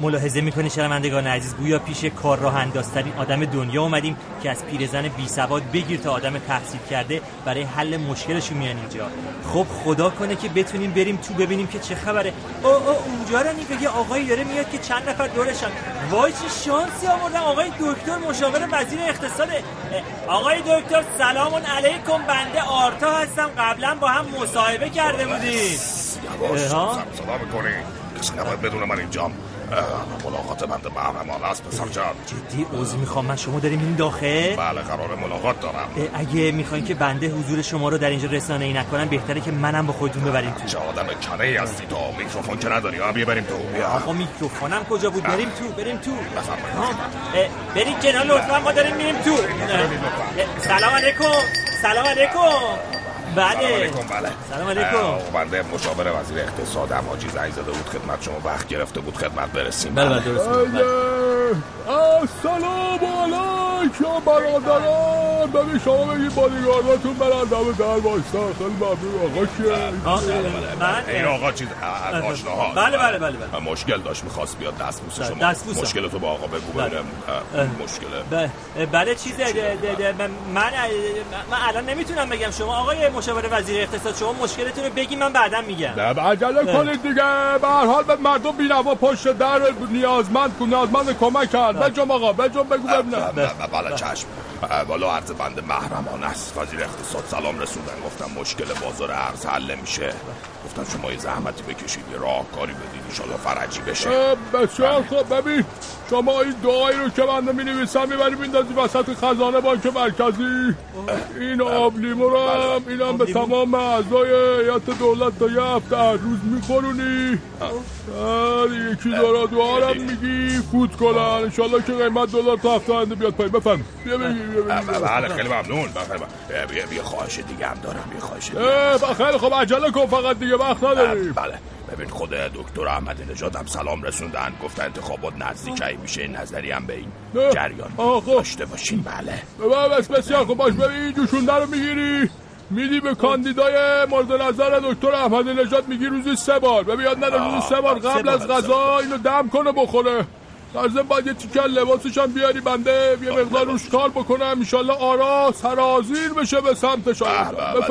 S16: ملاحظه می‌کنی شنوندگان عزیز. گویا پیش کار راه اندازترین آدم دنیا اومدیم که از پیرزن بی سواد بگیر تا آدم تحصیل کرده. برای حل مشکلشون میان اینجا. خب خدا کنه که بتونیم بریم تو ببینیم که چه خبره. او او اونجا رو بگه آقایی داره میاد که چند نفر دورشن. وای چه شانسی آوردن. آقای دکتر مشاور وزیر اقتصاد. آقای دکتر سلام علیکم. بنده آرتا هستم. قبلا با هم مصاحبه کرده بودیم.
S17: سلام می‌کنی کسی نباید بدون من اینجام. ملاقات بنده محرمان است پسر جان.
S16: جدی عضو می‌خوام. من شما داریم این داخل؟
S17: بله قرار ملاقات دارم.
S16: اگه می‌خواین که بنده حضور شما رو در اینجا رسانه ای نکنم بهتره که منم با خودتون ببریم تو.
S17: چه آدم کنه ای هستی تو. میکروفون که نداری ها بریم تو. بیا
S16: آقا میکروفونم کجا بود؟ بریم تو بریم تو. بریم کنار لطفا ما داریم میریم تو. سلام علیکم. سلام علیکم. بله.
S17: بله.
S16: سلام علیکم.
S17: بنده مشاور وزیر اقتصاد حاجی زنگ زده بود خدمت شما وقت گرفته بود خدمت برسیم.
S16: بله بله. درست بله.
S18: سلام علیکم. برادران ببین شما بگید بادیگارداتون برن دم در وایستا. خیلی ممنون آقا.
S17: که این آقا چیز آشنا ها.
S16: بله بله بله بله.
S17: مشکل داشت می‌خواست بیاد دست بوسه شما. دست مشکل تو با آقا بگو ببینم. مشکله.
S16: بله. چیزه من من الان نمی‌تونم بگم. شما آقای مشاور وزیر اقتصاد شما مشکلتون رو بگی من بعدا میگم.
S18: عجله کنید دیگه. به هر حال به مردم بینوا پشت در نیازمند نیازمند کمک کرد. بجم آقا بجم بگو ببینم.
S17: بله. چشم. والا عرض بند محرمان است. وزیر اقتصاد سلام رسوندن. گفتم مشکل بازار ارز حل میشه گفتم شما یه زحمتی بکشید یه راهکاری بدید. انشالله فرجی بشه.
S18: بسیار خب ببین شما این دعایی رو که بنده می نویسم می‌بری میندازی وسط خزانه بانک مرکزی. این آب لیمو رو هم اینم به تمام اعضای هیئت دولت تا یه هفته هر روز میخورونی. یکی دارا دعا هم میگی فوت کنن انشالله که قیمت دلار تا هفته آینده بیاد پایین. بفهم بیا بگی
S17: بله خیلی ممنون. بیا بیا خواهش دیگه هم دارم بیا خواهش
S18: دیگه. خیلی خب عجله کن فقط دیگه وقت نداریم
S17: بله. ببین خود دکتر احمد نژاد هم سلام رسوندن گفت انتخابات نزدیکی میشه نظری هم به این جریان.
S18: خب.
S17: داشته باشین بله.
S18: بس بسیار خوب. باش ببین جوشونده رو می‌گیری. میدی به کاندیدای مورد نظر دکتر احمد نژاد میگی روزی سه بار. ببین یاد روزی سه بار قبل از غذا اینو دم کنه بخوره. در باید یه تیکر لباسش هم بیاری بنده. یه مقدار روش کار بکنم. انشالله آرا سرازیر بشه به سمت شما.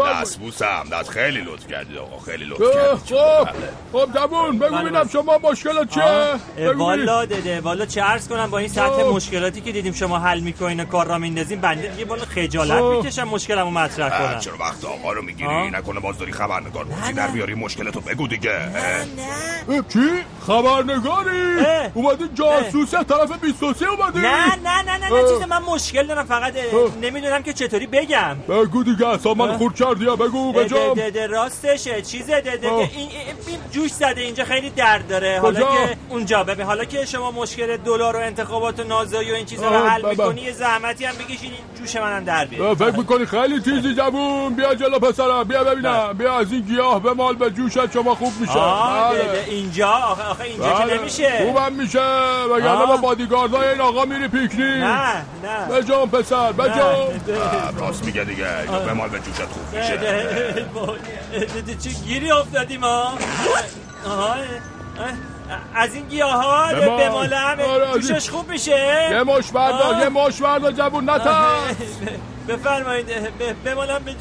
S17: دست بوسم. دست خیلی لطف کردید آقا خیلی لطف کردید.
S18: خب خب جوون بگو بینم بله. شما مشکلات چیه
S16: والا دده والا چه عرض کنم با این سطح مشکلاتی که دیدیم شما حل می‌کنین کار را میندازین بنده یه بالا خجالت می‌کشم مشکلمو مطرح کنم.
S17: چرا وقت آقا رو می‌گیری؟ نکنه باز داری خبرنگار بودی در بیاری مشکلتو بگو دیگه.
S18: نه چی؟ خبرنگاری؟ اومدی جاسوس طرف 23 اومدی؟
S16: نه نه نه نه نه چیز من مشکل دارم فقط نمی‌دونم که چطوری بگم.
S18: بگو دیگه اصلا من خورد کردی بگو بجام.
S16: راستشه چیزه ده این جوش زده اینجا خیلی درد داره. حالا که اونجا ببین حالا که شما مشکل دلار و انتخابات و نازایی و این چیزا رو حل می‌کنی یه زحمتی هم بکشین جوش منم در بیاد
S18: فکر می‌کنی خیلی تیزی جوون؟ بیا جلو پسرم بیا ببینم. بیا از این گیاه به مال به جوشت شما خوب میشه.
S16: بله. اینجا آخه اینجا که بله. نمیشه.
S18: خوبم میشه. وگرنه با بادیگاردای این آقا میری پیکنی
S16: نه نه.
S18: بجام پسر بجام
S17: راست میگه دیگه. به مال به جوشت خوب میشه.
S16: چه گیری افتادیم ها؟ از این گیاه ها به مالم آره، جوشش خوب میشه.
S18: یه مش بردا یه مش بردا جبون نترس
S16: بفرمایید به مالم به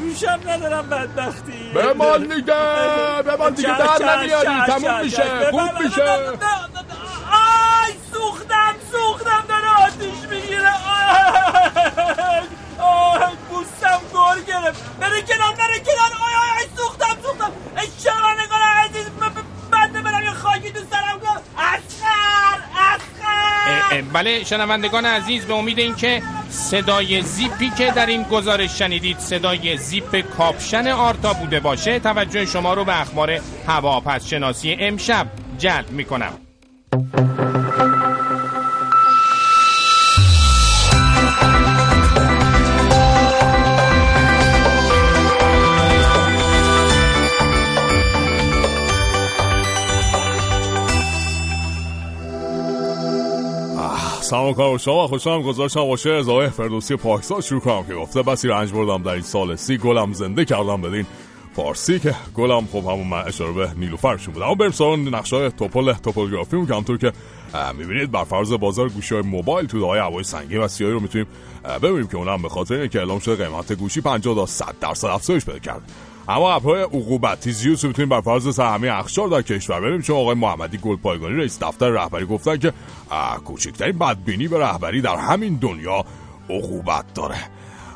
S16: جوشم ندارم بدبختی.
S18: به مال نگه دیگه مال دیگه در نمیاری تموم میشه خوب میشه.
S16: آی سوختم سوختم داره آتیش می‌گیره. آی پوستم گر گرفت. بره کنار بره کنار. آی آی آی سوختم سوختم. ای شنوندگان عزیز بنده برم یه خاکی تو سرم. کن اسخر اسخر
S2: بله شنوندگان عزیز به امید اینکه صدای زیپی که در این گزارش شنیدید صدای زیپ کاپشن آرتا بوده باشه توجه شما رو به اخبار هواپس شناسی امشب جلب می‌کنم.
S17: سلام کنم شما خوشم گذاشتم باشه ازای فردوسی پاکسا شروع کنم که گفته بسی رنج بردم در این سال سی گلم زنده کردم بدین فارسی که گلم خب همون من اشاره به نیلوفرشون بود. اما بریم سراغ نقشه های توپل توپوگرافی که همطور که می‌بینید بر فرض بازار گوشی های موبایل تو های هوای سنگین و سیاهی رو می‌تونیم ببینیم که اونم به خاطر اینکه اعلام شده قیمت گوشی 50 تا 100 درصد افزایش پیدا کرد. اما ابرهای عقوبتی زیوس می‌تونیم بر فرض سهمی اخشار در کشور. ببینیم چون آقای محمدی گلپایگانی رئیس دفتر رهبری گفتن که کوچکترین بدبینی به رهبری در همین دنیا عقوبت داره.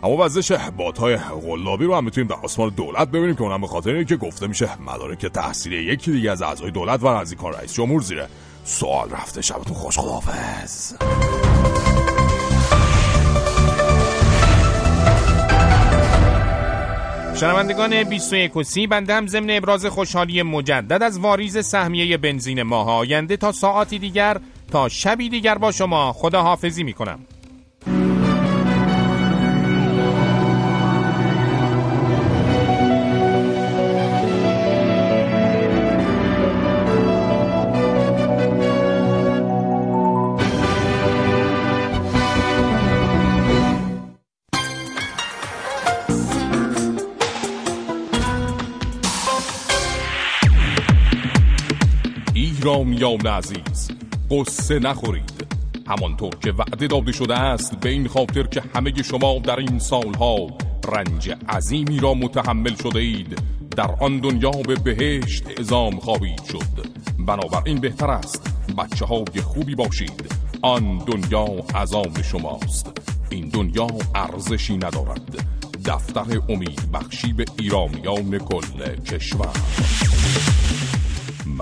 S17: اما وزش بادهای غلابی رو هم می‌تونیم در آسمان دولت ببینیم که اونم به خاطر که گفته میشه مدارک تحصیلی یکی دیگه از اعضای دولت و نزدیکان رئیس جمهور زیره سوال رفته. شبتون خوش خداحافظ.
S2: شنوندگان 21 و سی بنده هم ضمن ابراز خوشحالی مجدد از واریز سهمیه بنزین ماه آینده تا ساعتی دیگر تا شبی دیگر با شما خدا حافظی
S17: ایرامیان عزیز قصه نخورید. همانطور که وعده داده شده است به این خاطر که همه شما در این سالها رنج عظیمی را متحمل شده اید. در آن دنیا به بهشت اعزام خواهید شد. بنابراین بهتر است بچه های خوبی باشید. آن دنیا عذاب شماست. این دنیا ارزشی ندارد. دفتر امید بخشی به ایرامیان کل کشور.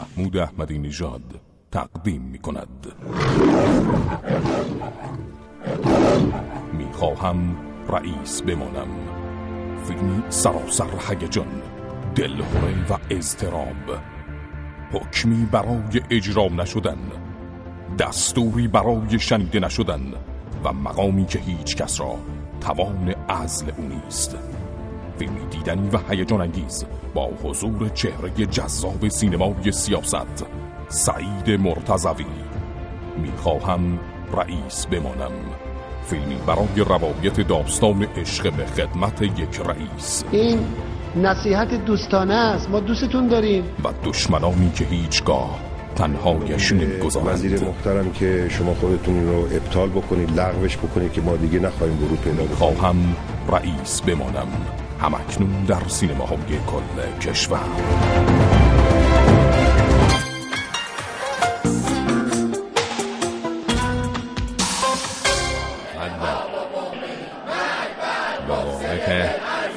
S17: محمود احمدی نژاد تقدیم می کند می خواهم رئیس بمانم. فیلمی سراسر هیجان دلهوره و اضطراب. حکمی برای اجرا نشدن دستوری برای شنیده نشدن و مقامی که هیچ کس را توان عزل او نیست. فیلمی دیدنی و هیجان انگیز با حضور چهره جذاب سینمای سیاست سعید مرتضوی. می‌خواهم رئیس بمانم. فیلمی برای روایت داستان عشق به خدمت یک رئیس.
S19: این نصیحت دوستانه است. ما دوستتون داریم.
S17: و دشمنانی که هیچگاه تنهایش نمی‌گذارند.
S4: وزیر محترم که شما خودتون رو ابطال بکنید لغوش بکنید که ما دیگه نخواهیم ورود پیدا
S17: بکنیم. خواهم رئیس بمانم. همکنون در سینماهای کل کشور.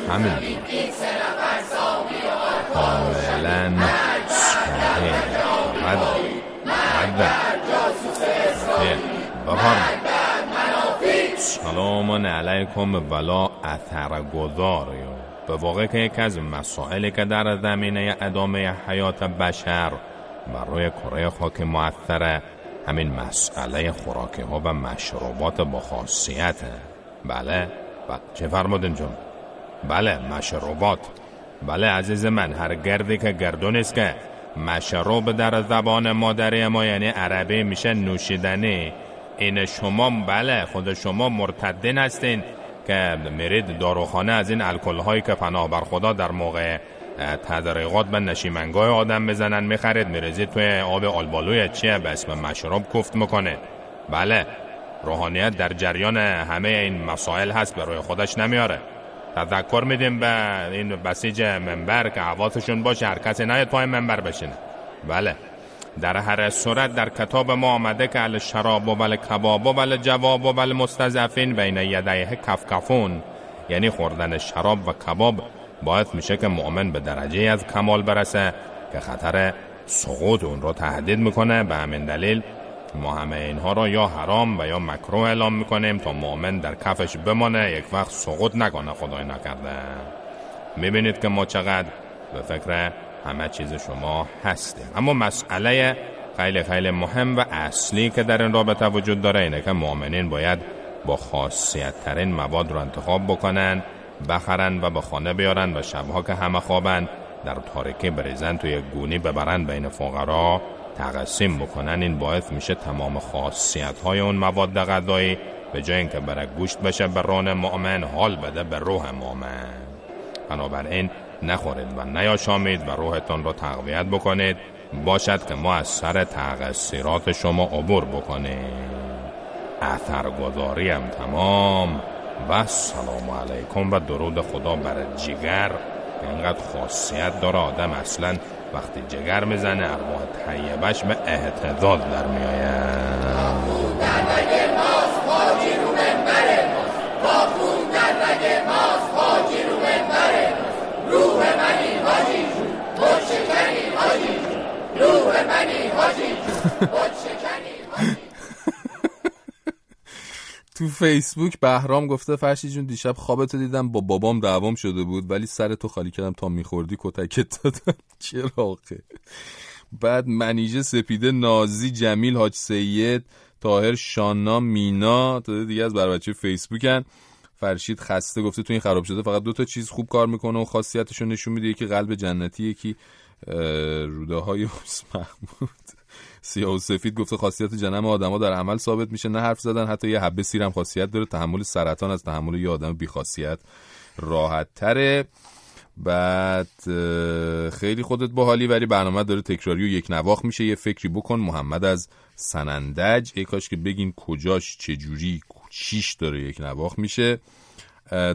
S2: همین. کاملا سلام علیکم ولا اثرگذار به واقع که یکی از مسائلی که در زمینه ادامه حیات بشر برای کره خاک موثر همین مسئله خوراکی ها و مشروبات با خاصیت. بله. و چه فرمودن جون؟ بله مشروبات. بله عزیز من هر گردی که گردون است که مشروب در زبان مادری ما یعنی عربی میشه نوشیدنی. این شما بله خود شما مرتدین هستین که میرید داروخانه از این الکل هایی که پناه بر خدا در موقع تدریقات به نشیمنگاه آدم بزنن می‌خرید میرزید توی آب آلبالوی چیه به اسم مشروب کفت می‌کنه. بله روحانیت در جریان همه این مسائل هست به روی خودش نمیاره تذکر میدیم به این بسیج منبر که حواسشون باشه هر کسی نیاد پای منبر بشینه. بله. در هر صورت در کتاب ما آمده که ال شراب و بل کباب و بل جواب و بل مستضعفین بین یدیه کفکفون یعنی خوردن شراب و کباب باعث میشه که مؤمن به درجه از کمال برسه که خطر سقوط اون رو تهدید می‌کنه. به همین دلیل
S20: ما همه اینها را یا حرام و یا مکروه اعلام می‌کنیم تا مؤمن در کفش بمانه یک وقت سقوط نکنه خدای نکرده. می‌بینید که ما چقدر به فکر همه چیز شما هستیم اما مسئله خیلی خیلی مهم و اصلی که در این رابطه وجود داره اینه که مؤمنین باید با خاصیت ترین مواد رو انتخاب بکنن بخرن و به خانه بیارن و شبها که همه خوابن در تاریکی بریزن توی گونی ببرن بین فقرا تقسیم بکنن. این باعث میشه تمام خاصیت های اون مواد غذایی به جای اینکه بره گوشت بشه به رون مؤمن حال بده به روح مؤمن. بنابراین نخورید و نیاشامید و روحتان را تقویت بکنید. باشد که ما از سر تقصیرات شما عبور بکنیم. اثرگذاری هم تمام. و سلام علیکم و درود خدا بر جگر. اینقدر خاصیت داره آدم اصلا وقتی جگر می‌زنه ارواح طیبش به احتضاد در میآید
S2: تو فیسبوک بهرام گفته فرشی جون دیشب خوابتو دیدم با بابام دوام شده بود ولی سر تو خالی کردم تا میخوردی کتکت دادم. چرا بعد منیژه سپیده نازی جمیل حاج سید تاهر شانا مینا تا دیگه از بر بچه فیسبوکن. فرشید خسته گفته تو این خراب شده فقط دو تا چیز خوب کار می‌کنه و خاصیتشو نشون میده یکی قلب جنتی یکی روده های محمود. سیاه و سفید گفته خاصیت جنم آدما در عمل ثابت میشه نه حرف زدن حتی یه حبه سیرم خاصیت داره. تحمل سرطان از تحمل یه آدم بی خاصیت راحت تره بعد خیلی خودت باحالی ولی برنامه داره تکراری و یک نواخ میشه. یه فکری بکن محمد از سنندج. ای کاش که بگین کجاش چجوری چیش داره یک نواخ میشه.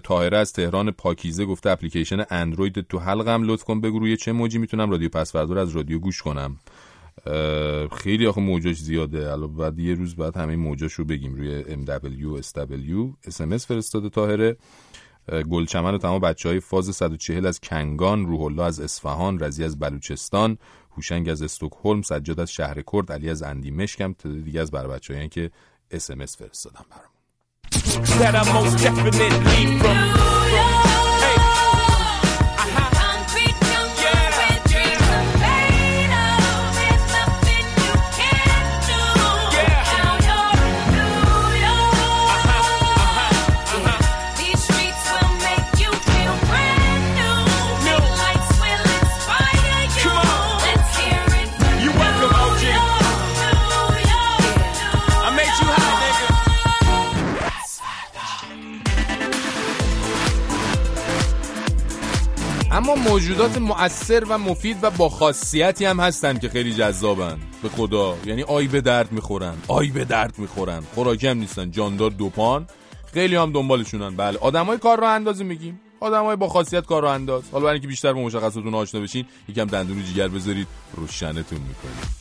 S2: تاهره از تهران پاکیزه گفته اپلیکیشن اندروید تو حلقم لطف کن بگو روی چه موجی می‌تونم رادیو پسوردار از رادیو گوش کنم. خیلی آخه موجاش زیاده. الان بعد یه روز بعد همه موجاش رو بگیم. روی MW SW SMS فرستاده تاهره گلچمن و تمام بچه های فاز 140 از کنگان روح الله از اصفهان رزی از بلوچستان هوشنگ از استکهلم سجاد از شهر کرد علی از اندی مشکم دیگه از بر بچه که اسمس فرستادم برام that I most definitely from. موجودات مؤثر و مفید و با خاصیتی هم هستن که خیلی جذابن. به خدا. یعنی آی به درد می‌خورن. آی به درد می‌خورن. خوراکی هم نیستن. جاندار دوپان. خیلی هم دنبالشونن. بله. آدمای کار رو اندازی میگیم. آدمای با خاصیت کار رو انداز. حالا برای اینکه بیشتر با مشخصاتون آشنا بشین یکم دندون جیگر بذارید. روشنتون می‌کنید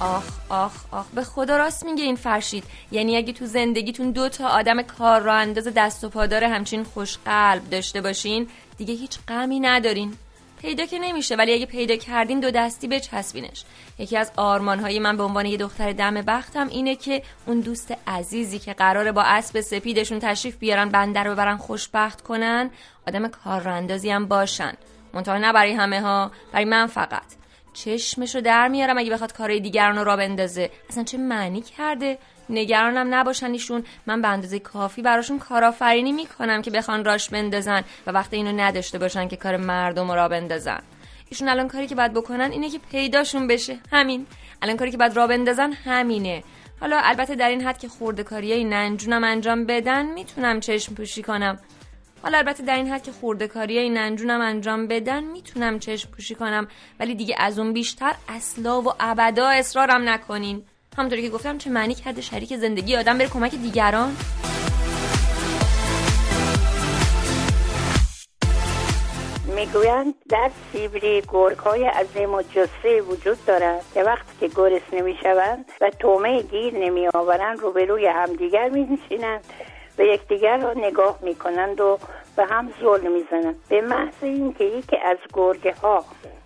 S10: آخ آخ آخ. به خدا راست میگه این فرشید. یعنی اگه تو زندگیتون دو تا آدم کار را انداز دست و پادار همچین خوش قلب داشته باشین دیگه هیچ غمی ندارین. پیدا که نمیشه ولی اگه پیدا کردین دو دستی بچسبینش. یکی از آرمانهای من به عنوان یه دختر دم بختم اینه که اون دوست عزیزی که قراره با اسب سپیدشون تشریف بیارن بندر رو ببرن خوشبخت کنن آدم کار هم باشن. منتها نه برای همه ها برای من فقط. چشمشو در میارم اگه بخواد کارهای دیگران رو را بندازه. اصلا چه معنی کرده؟ نگرانم نباشن ایشون. من به اندازه کافی براشون کارآفرینی می‌کنم که بخوان راش بندازن و وقتی اینو نداشته باشن که کار مردم را بندازن. ایشون الان کاری که باید بکنن اینه که پیداشون بشه. همین. الان کاری که باید را بندازن همینه. حالا البته در این حد که خورده کاریای ننجونم انجام بدن می‌تونم چشم پوشی کنم. حالا البته در این حد که خورده کاری این انجونم انجام بدن می‌تونم چشم پوشی کنم. ولی دیگه از اون بیشتر اصلا و ابدا اصرارم نکنین. همونطوری که گفتم چه معنی کرده شریک زندگی آدم بره کمک دیگران؟
S21: می‌گویند در سیبری گرگ های عظیم و جسه وجود دارد که وقتی که گرس نمی‌شوند و تومه گیر نمی آورند روبروی همدیگر می نشینند و یکدیگر را نگاه می‌کنند و به هم ظلم می‌زنند. به محض اینکه یکی از گرگه ها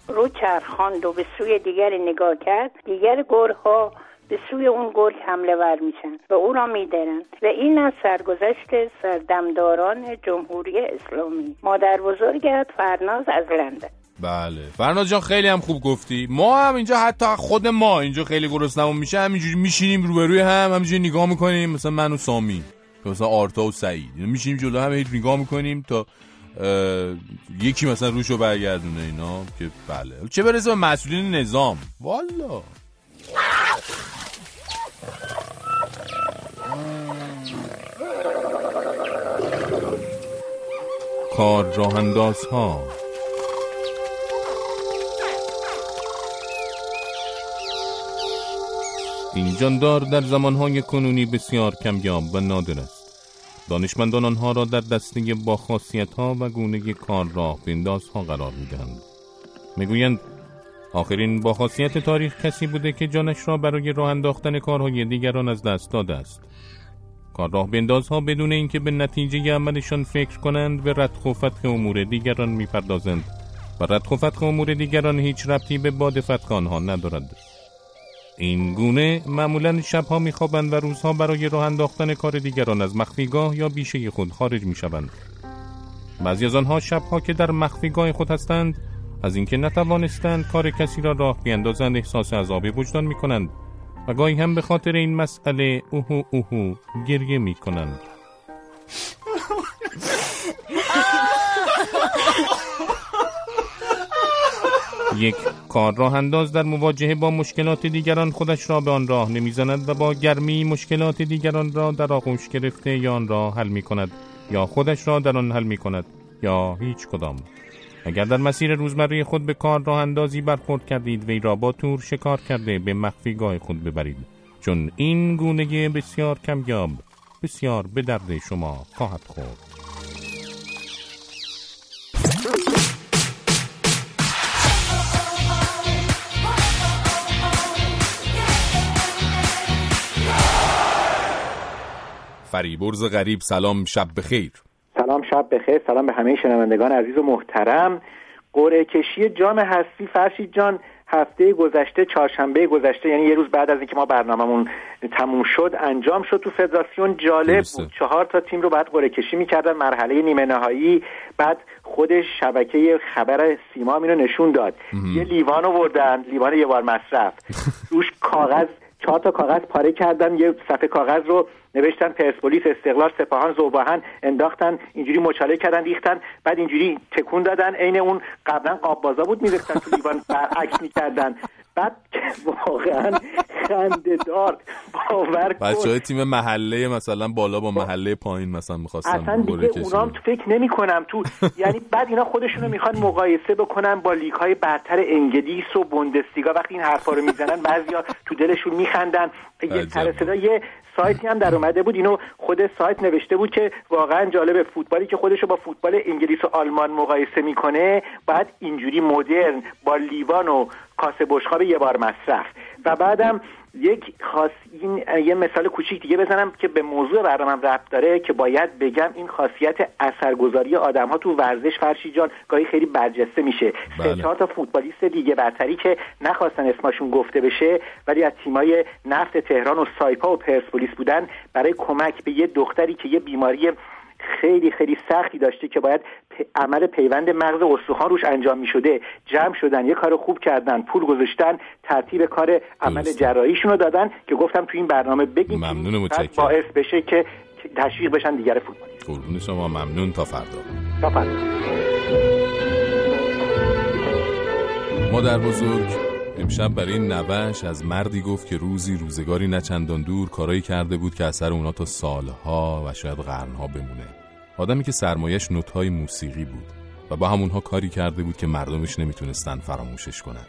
S21: رو چرخاند و به سوی دیگری نگاه کرد دیگر گرها به سوی اون گرگ حمله ور میشن و او را میدرند و این از سرگذشت سردمداران جمهوری اسلامی. مادر بزرگت فرناز از لندن.
S2: بله. فرناز جان خیلی هم خوب گفتی. ما هم اینجا حتی خود ما اینجا خیلی گرسنمون میشه. همینجوری میشینیم روبروی هم همینجوری نگاه می‌کنیم. مثلا من و سامی. مثلا آرتا و سعید. میشینیم جلو هم نگاه می‌کنیم تا یکی مثلا روشو برگردونه اینا که بله. چه برسه به مسئولین نظام؟ والا. کار راه انداز ها این جاندار در زمانهای کنونی بسیار کمیاب و نادر است. دانشمندان آنها را در دسته با خاصیت ها و گونه کار راه بنداز ها قرار می‌دهند. می‌گویند آخرین با خاصیت تاریخ کسی بوده که جانش را برای راه انداختن کارهای دیگران از دست داده است. کار راه ها بدون اینکه به نتیجه عملشان فکر کنند به ردخ و فتح امور دیگران می‌پردازند و ردخ و امور دیگران هیچ ربطی به باد فتح آنها ندارد. این گونه معمولا شبها میخوابند و روزها برای راه انداختن کار دیگران از مخفیگاه یا بیشه خود خارج می‌شوند بعضی از آنها شبها که در مخفیگاه خود هستند از اینکه نتوانستند کار کسی را راه بیندازند احساس عذاب وجدان می‌کنند و گاهی هم به خاطر این مسئله اوهو اوهو گریه می‌کنند یک کار راه انداز در مواجهه با مشکلات دیگران خودش را به آن راه نمی‌زند و با گرمی مشکلات دیگران را در آغوش گرفته یا آن را حل می کند یا خودش را در آن حل می کند یا هیچ کدام. اگر در مسیر روزمره خود به کار راه اندازی برخورد کردید وی را با تور شکار کرده به مخفیگاه خود ببرید. چون این گونه بسیار کمیاب بسیار به درد شما خواهد خورد. فریبرز غریب سلام شب بخیر.
S22: سلام شب بخیر. سلام به همه شنوندگان عزیز و محترم. قرعه کشی جام هستی فرشید جان هفته گذشته چهارشنبه گذشته یعنی یه روز بعد از اینکه ما برنامهمون تموم شد انجام شد تو فدراسیون. جالب بود. چهار تا تیم رو بعد قرعه کشی می‌کردن. مرحله نیمه نهایی. بعد خودش شبکه خبر سیما اینو نشون داد. یه لیوان آوردن لیوان یه بار مصرف. روش کاغذ چهار تا کاغذ پاره کردن. یه صفحه کاغذ رو نوشتن پرسپولیس استقلال سپاهان زوباهن انداختن اینجوری مچاله کردن ریختن بعد اینجوری تکون دادن. عین اون قبلا قاب بازا بود میریختن تو لیوان برعکس می‌کردن. بعد واقعا خنده دار باور
S2: بچه های تیم محله مثلا بالا با محله پایین مثلا می‌خواستن
S22: اصلا دیگه اونام تو فکر نمی کنم تو یعنی بعد اینا خودشونو می‌خوان مقایسه بکنن با لیگ های برتر انگلیس و بوندسلیگا. وقتی این حرفا رو می‌زنن بعضیا تو دلشون میخندن. یه سر یه سایتی هم در اومده بود اینو خود سایت نوشته بود که واقعا جالب فوتبالی که خودشو با فوتبال انگلیس و آلمان مقایسه می‌کنه بعد اینجوری مدرن با لیوان و کاسه بشقاب یه بار مصرف. و بعدم یک خاص این یه مثال کوچیک دیگه بزنم که به موضوع برنامه ربط داره که باید بگم این خاصیت اثرگذاری آدم ها تو ورزش فرشی جان گاهی خیلی برجسته میشه بله. سه چهار تا فوتبالیست دیگه برتری که نخواستن اسمشون گفته بشه ولی از تیمای نفت تهران و سایپا و پرسپولیس بودن برای کمک به یه دختری که یه بیماری خیلی خیلی سختی داشته که باید عمل پیوند مغز استخوان روش انجام می شده جمع شدن یه کار خوب کردن پول گذاشتن ترتیب کار عمل جراحیشون رو دادن که گفتم تو این برنامه بگیم
S2: ممنون
S22: باعث بشه که تشویق بشن دیگر فوتبال.
S2: قربون شما ممنون. تا فردا.
S22: تا فردا.
S2: مادر بزرگ. امشب برای نوش از مردی گفت که روزی روزگاری نچندان دور کارایی کرده بود که اثر اونا تا سالها و شاید قرنها بمونه. آدمی که سرمایش نوتهای موسیقی بود و با همونها کاری کرده بود که مردمش نمی‌تونستن فراموشش کنن.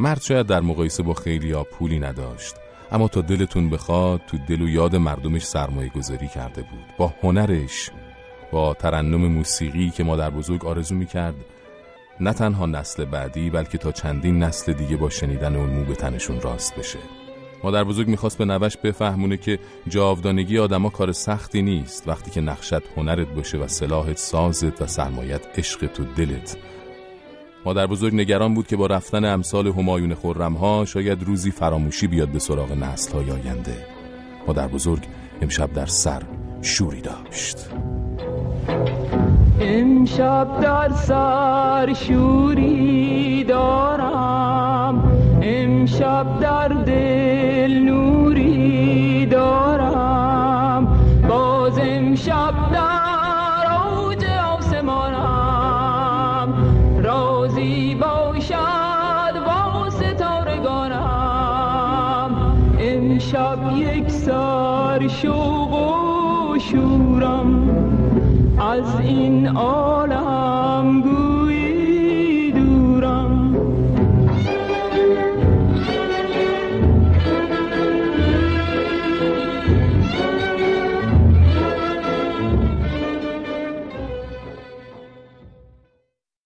S2: مرد شاید در مقایسه با خیلی ها پولی نداشت اما تا دلتون بخواد تو دل و یاد مردمش سرمایه گذاری کرده بود. با هنرش با ترنم موسیقی که مادر بزرگ آرزو می‌کرد نه تنها نسل بعدی بلکه تا چندین نسل دیگه با شنیدن اون مو به تنشون راست بشه. مادر بزرگ می‌خواست به نوش بفهمونه که جاودانگی آدما کار سختی نیست. وقتی که نقشت هنرت باشه و سلاحت سازت و سرمایت عشق تو دلت. مادر بزرگ نگران بود که با رفتن امثال همایون خورم ها شاید روزی فراموشی بیاد به سراغ نسل های آینده. مادر بزرگ امشب در سر شوری داشت.
S23: امشب در سر شوری دارم. امشب در دل نوری دارم. باز امشب در اوج آسمانم. رازی باشد با ستارگانم امشب یک سر شوق و شورم. از این عالم بود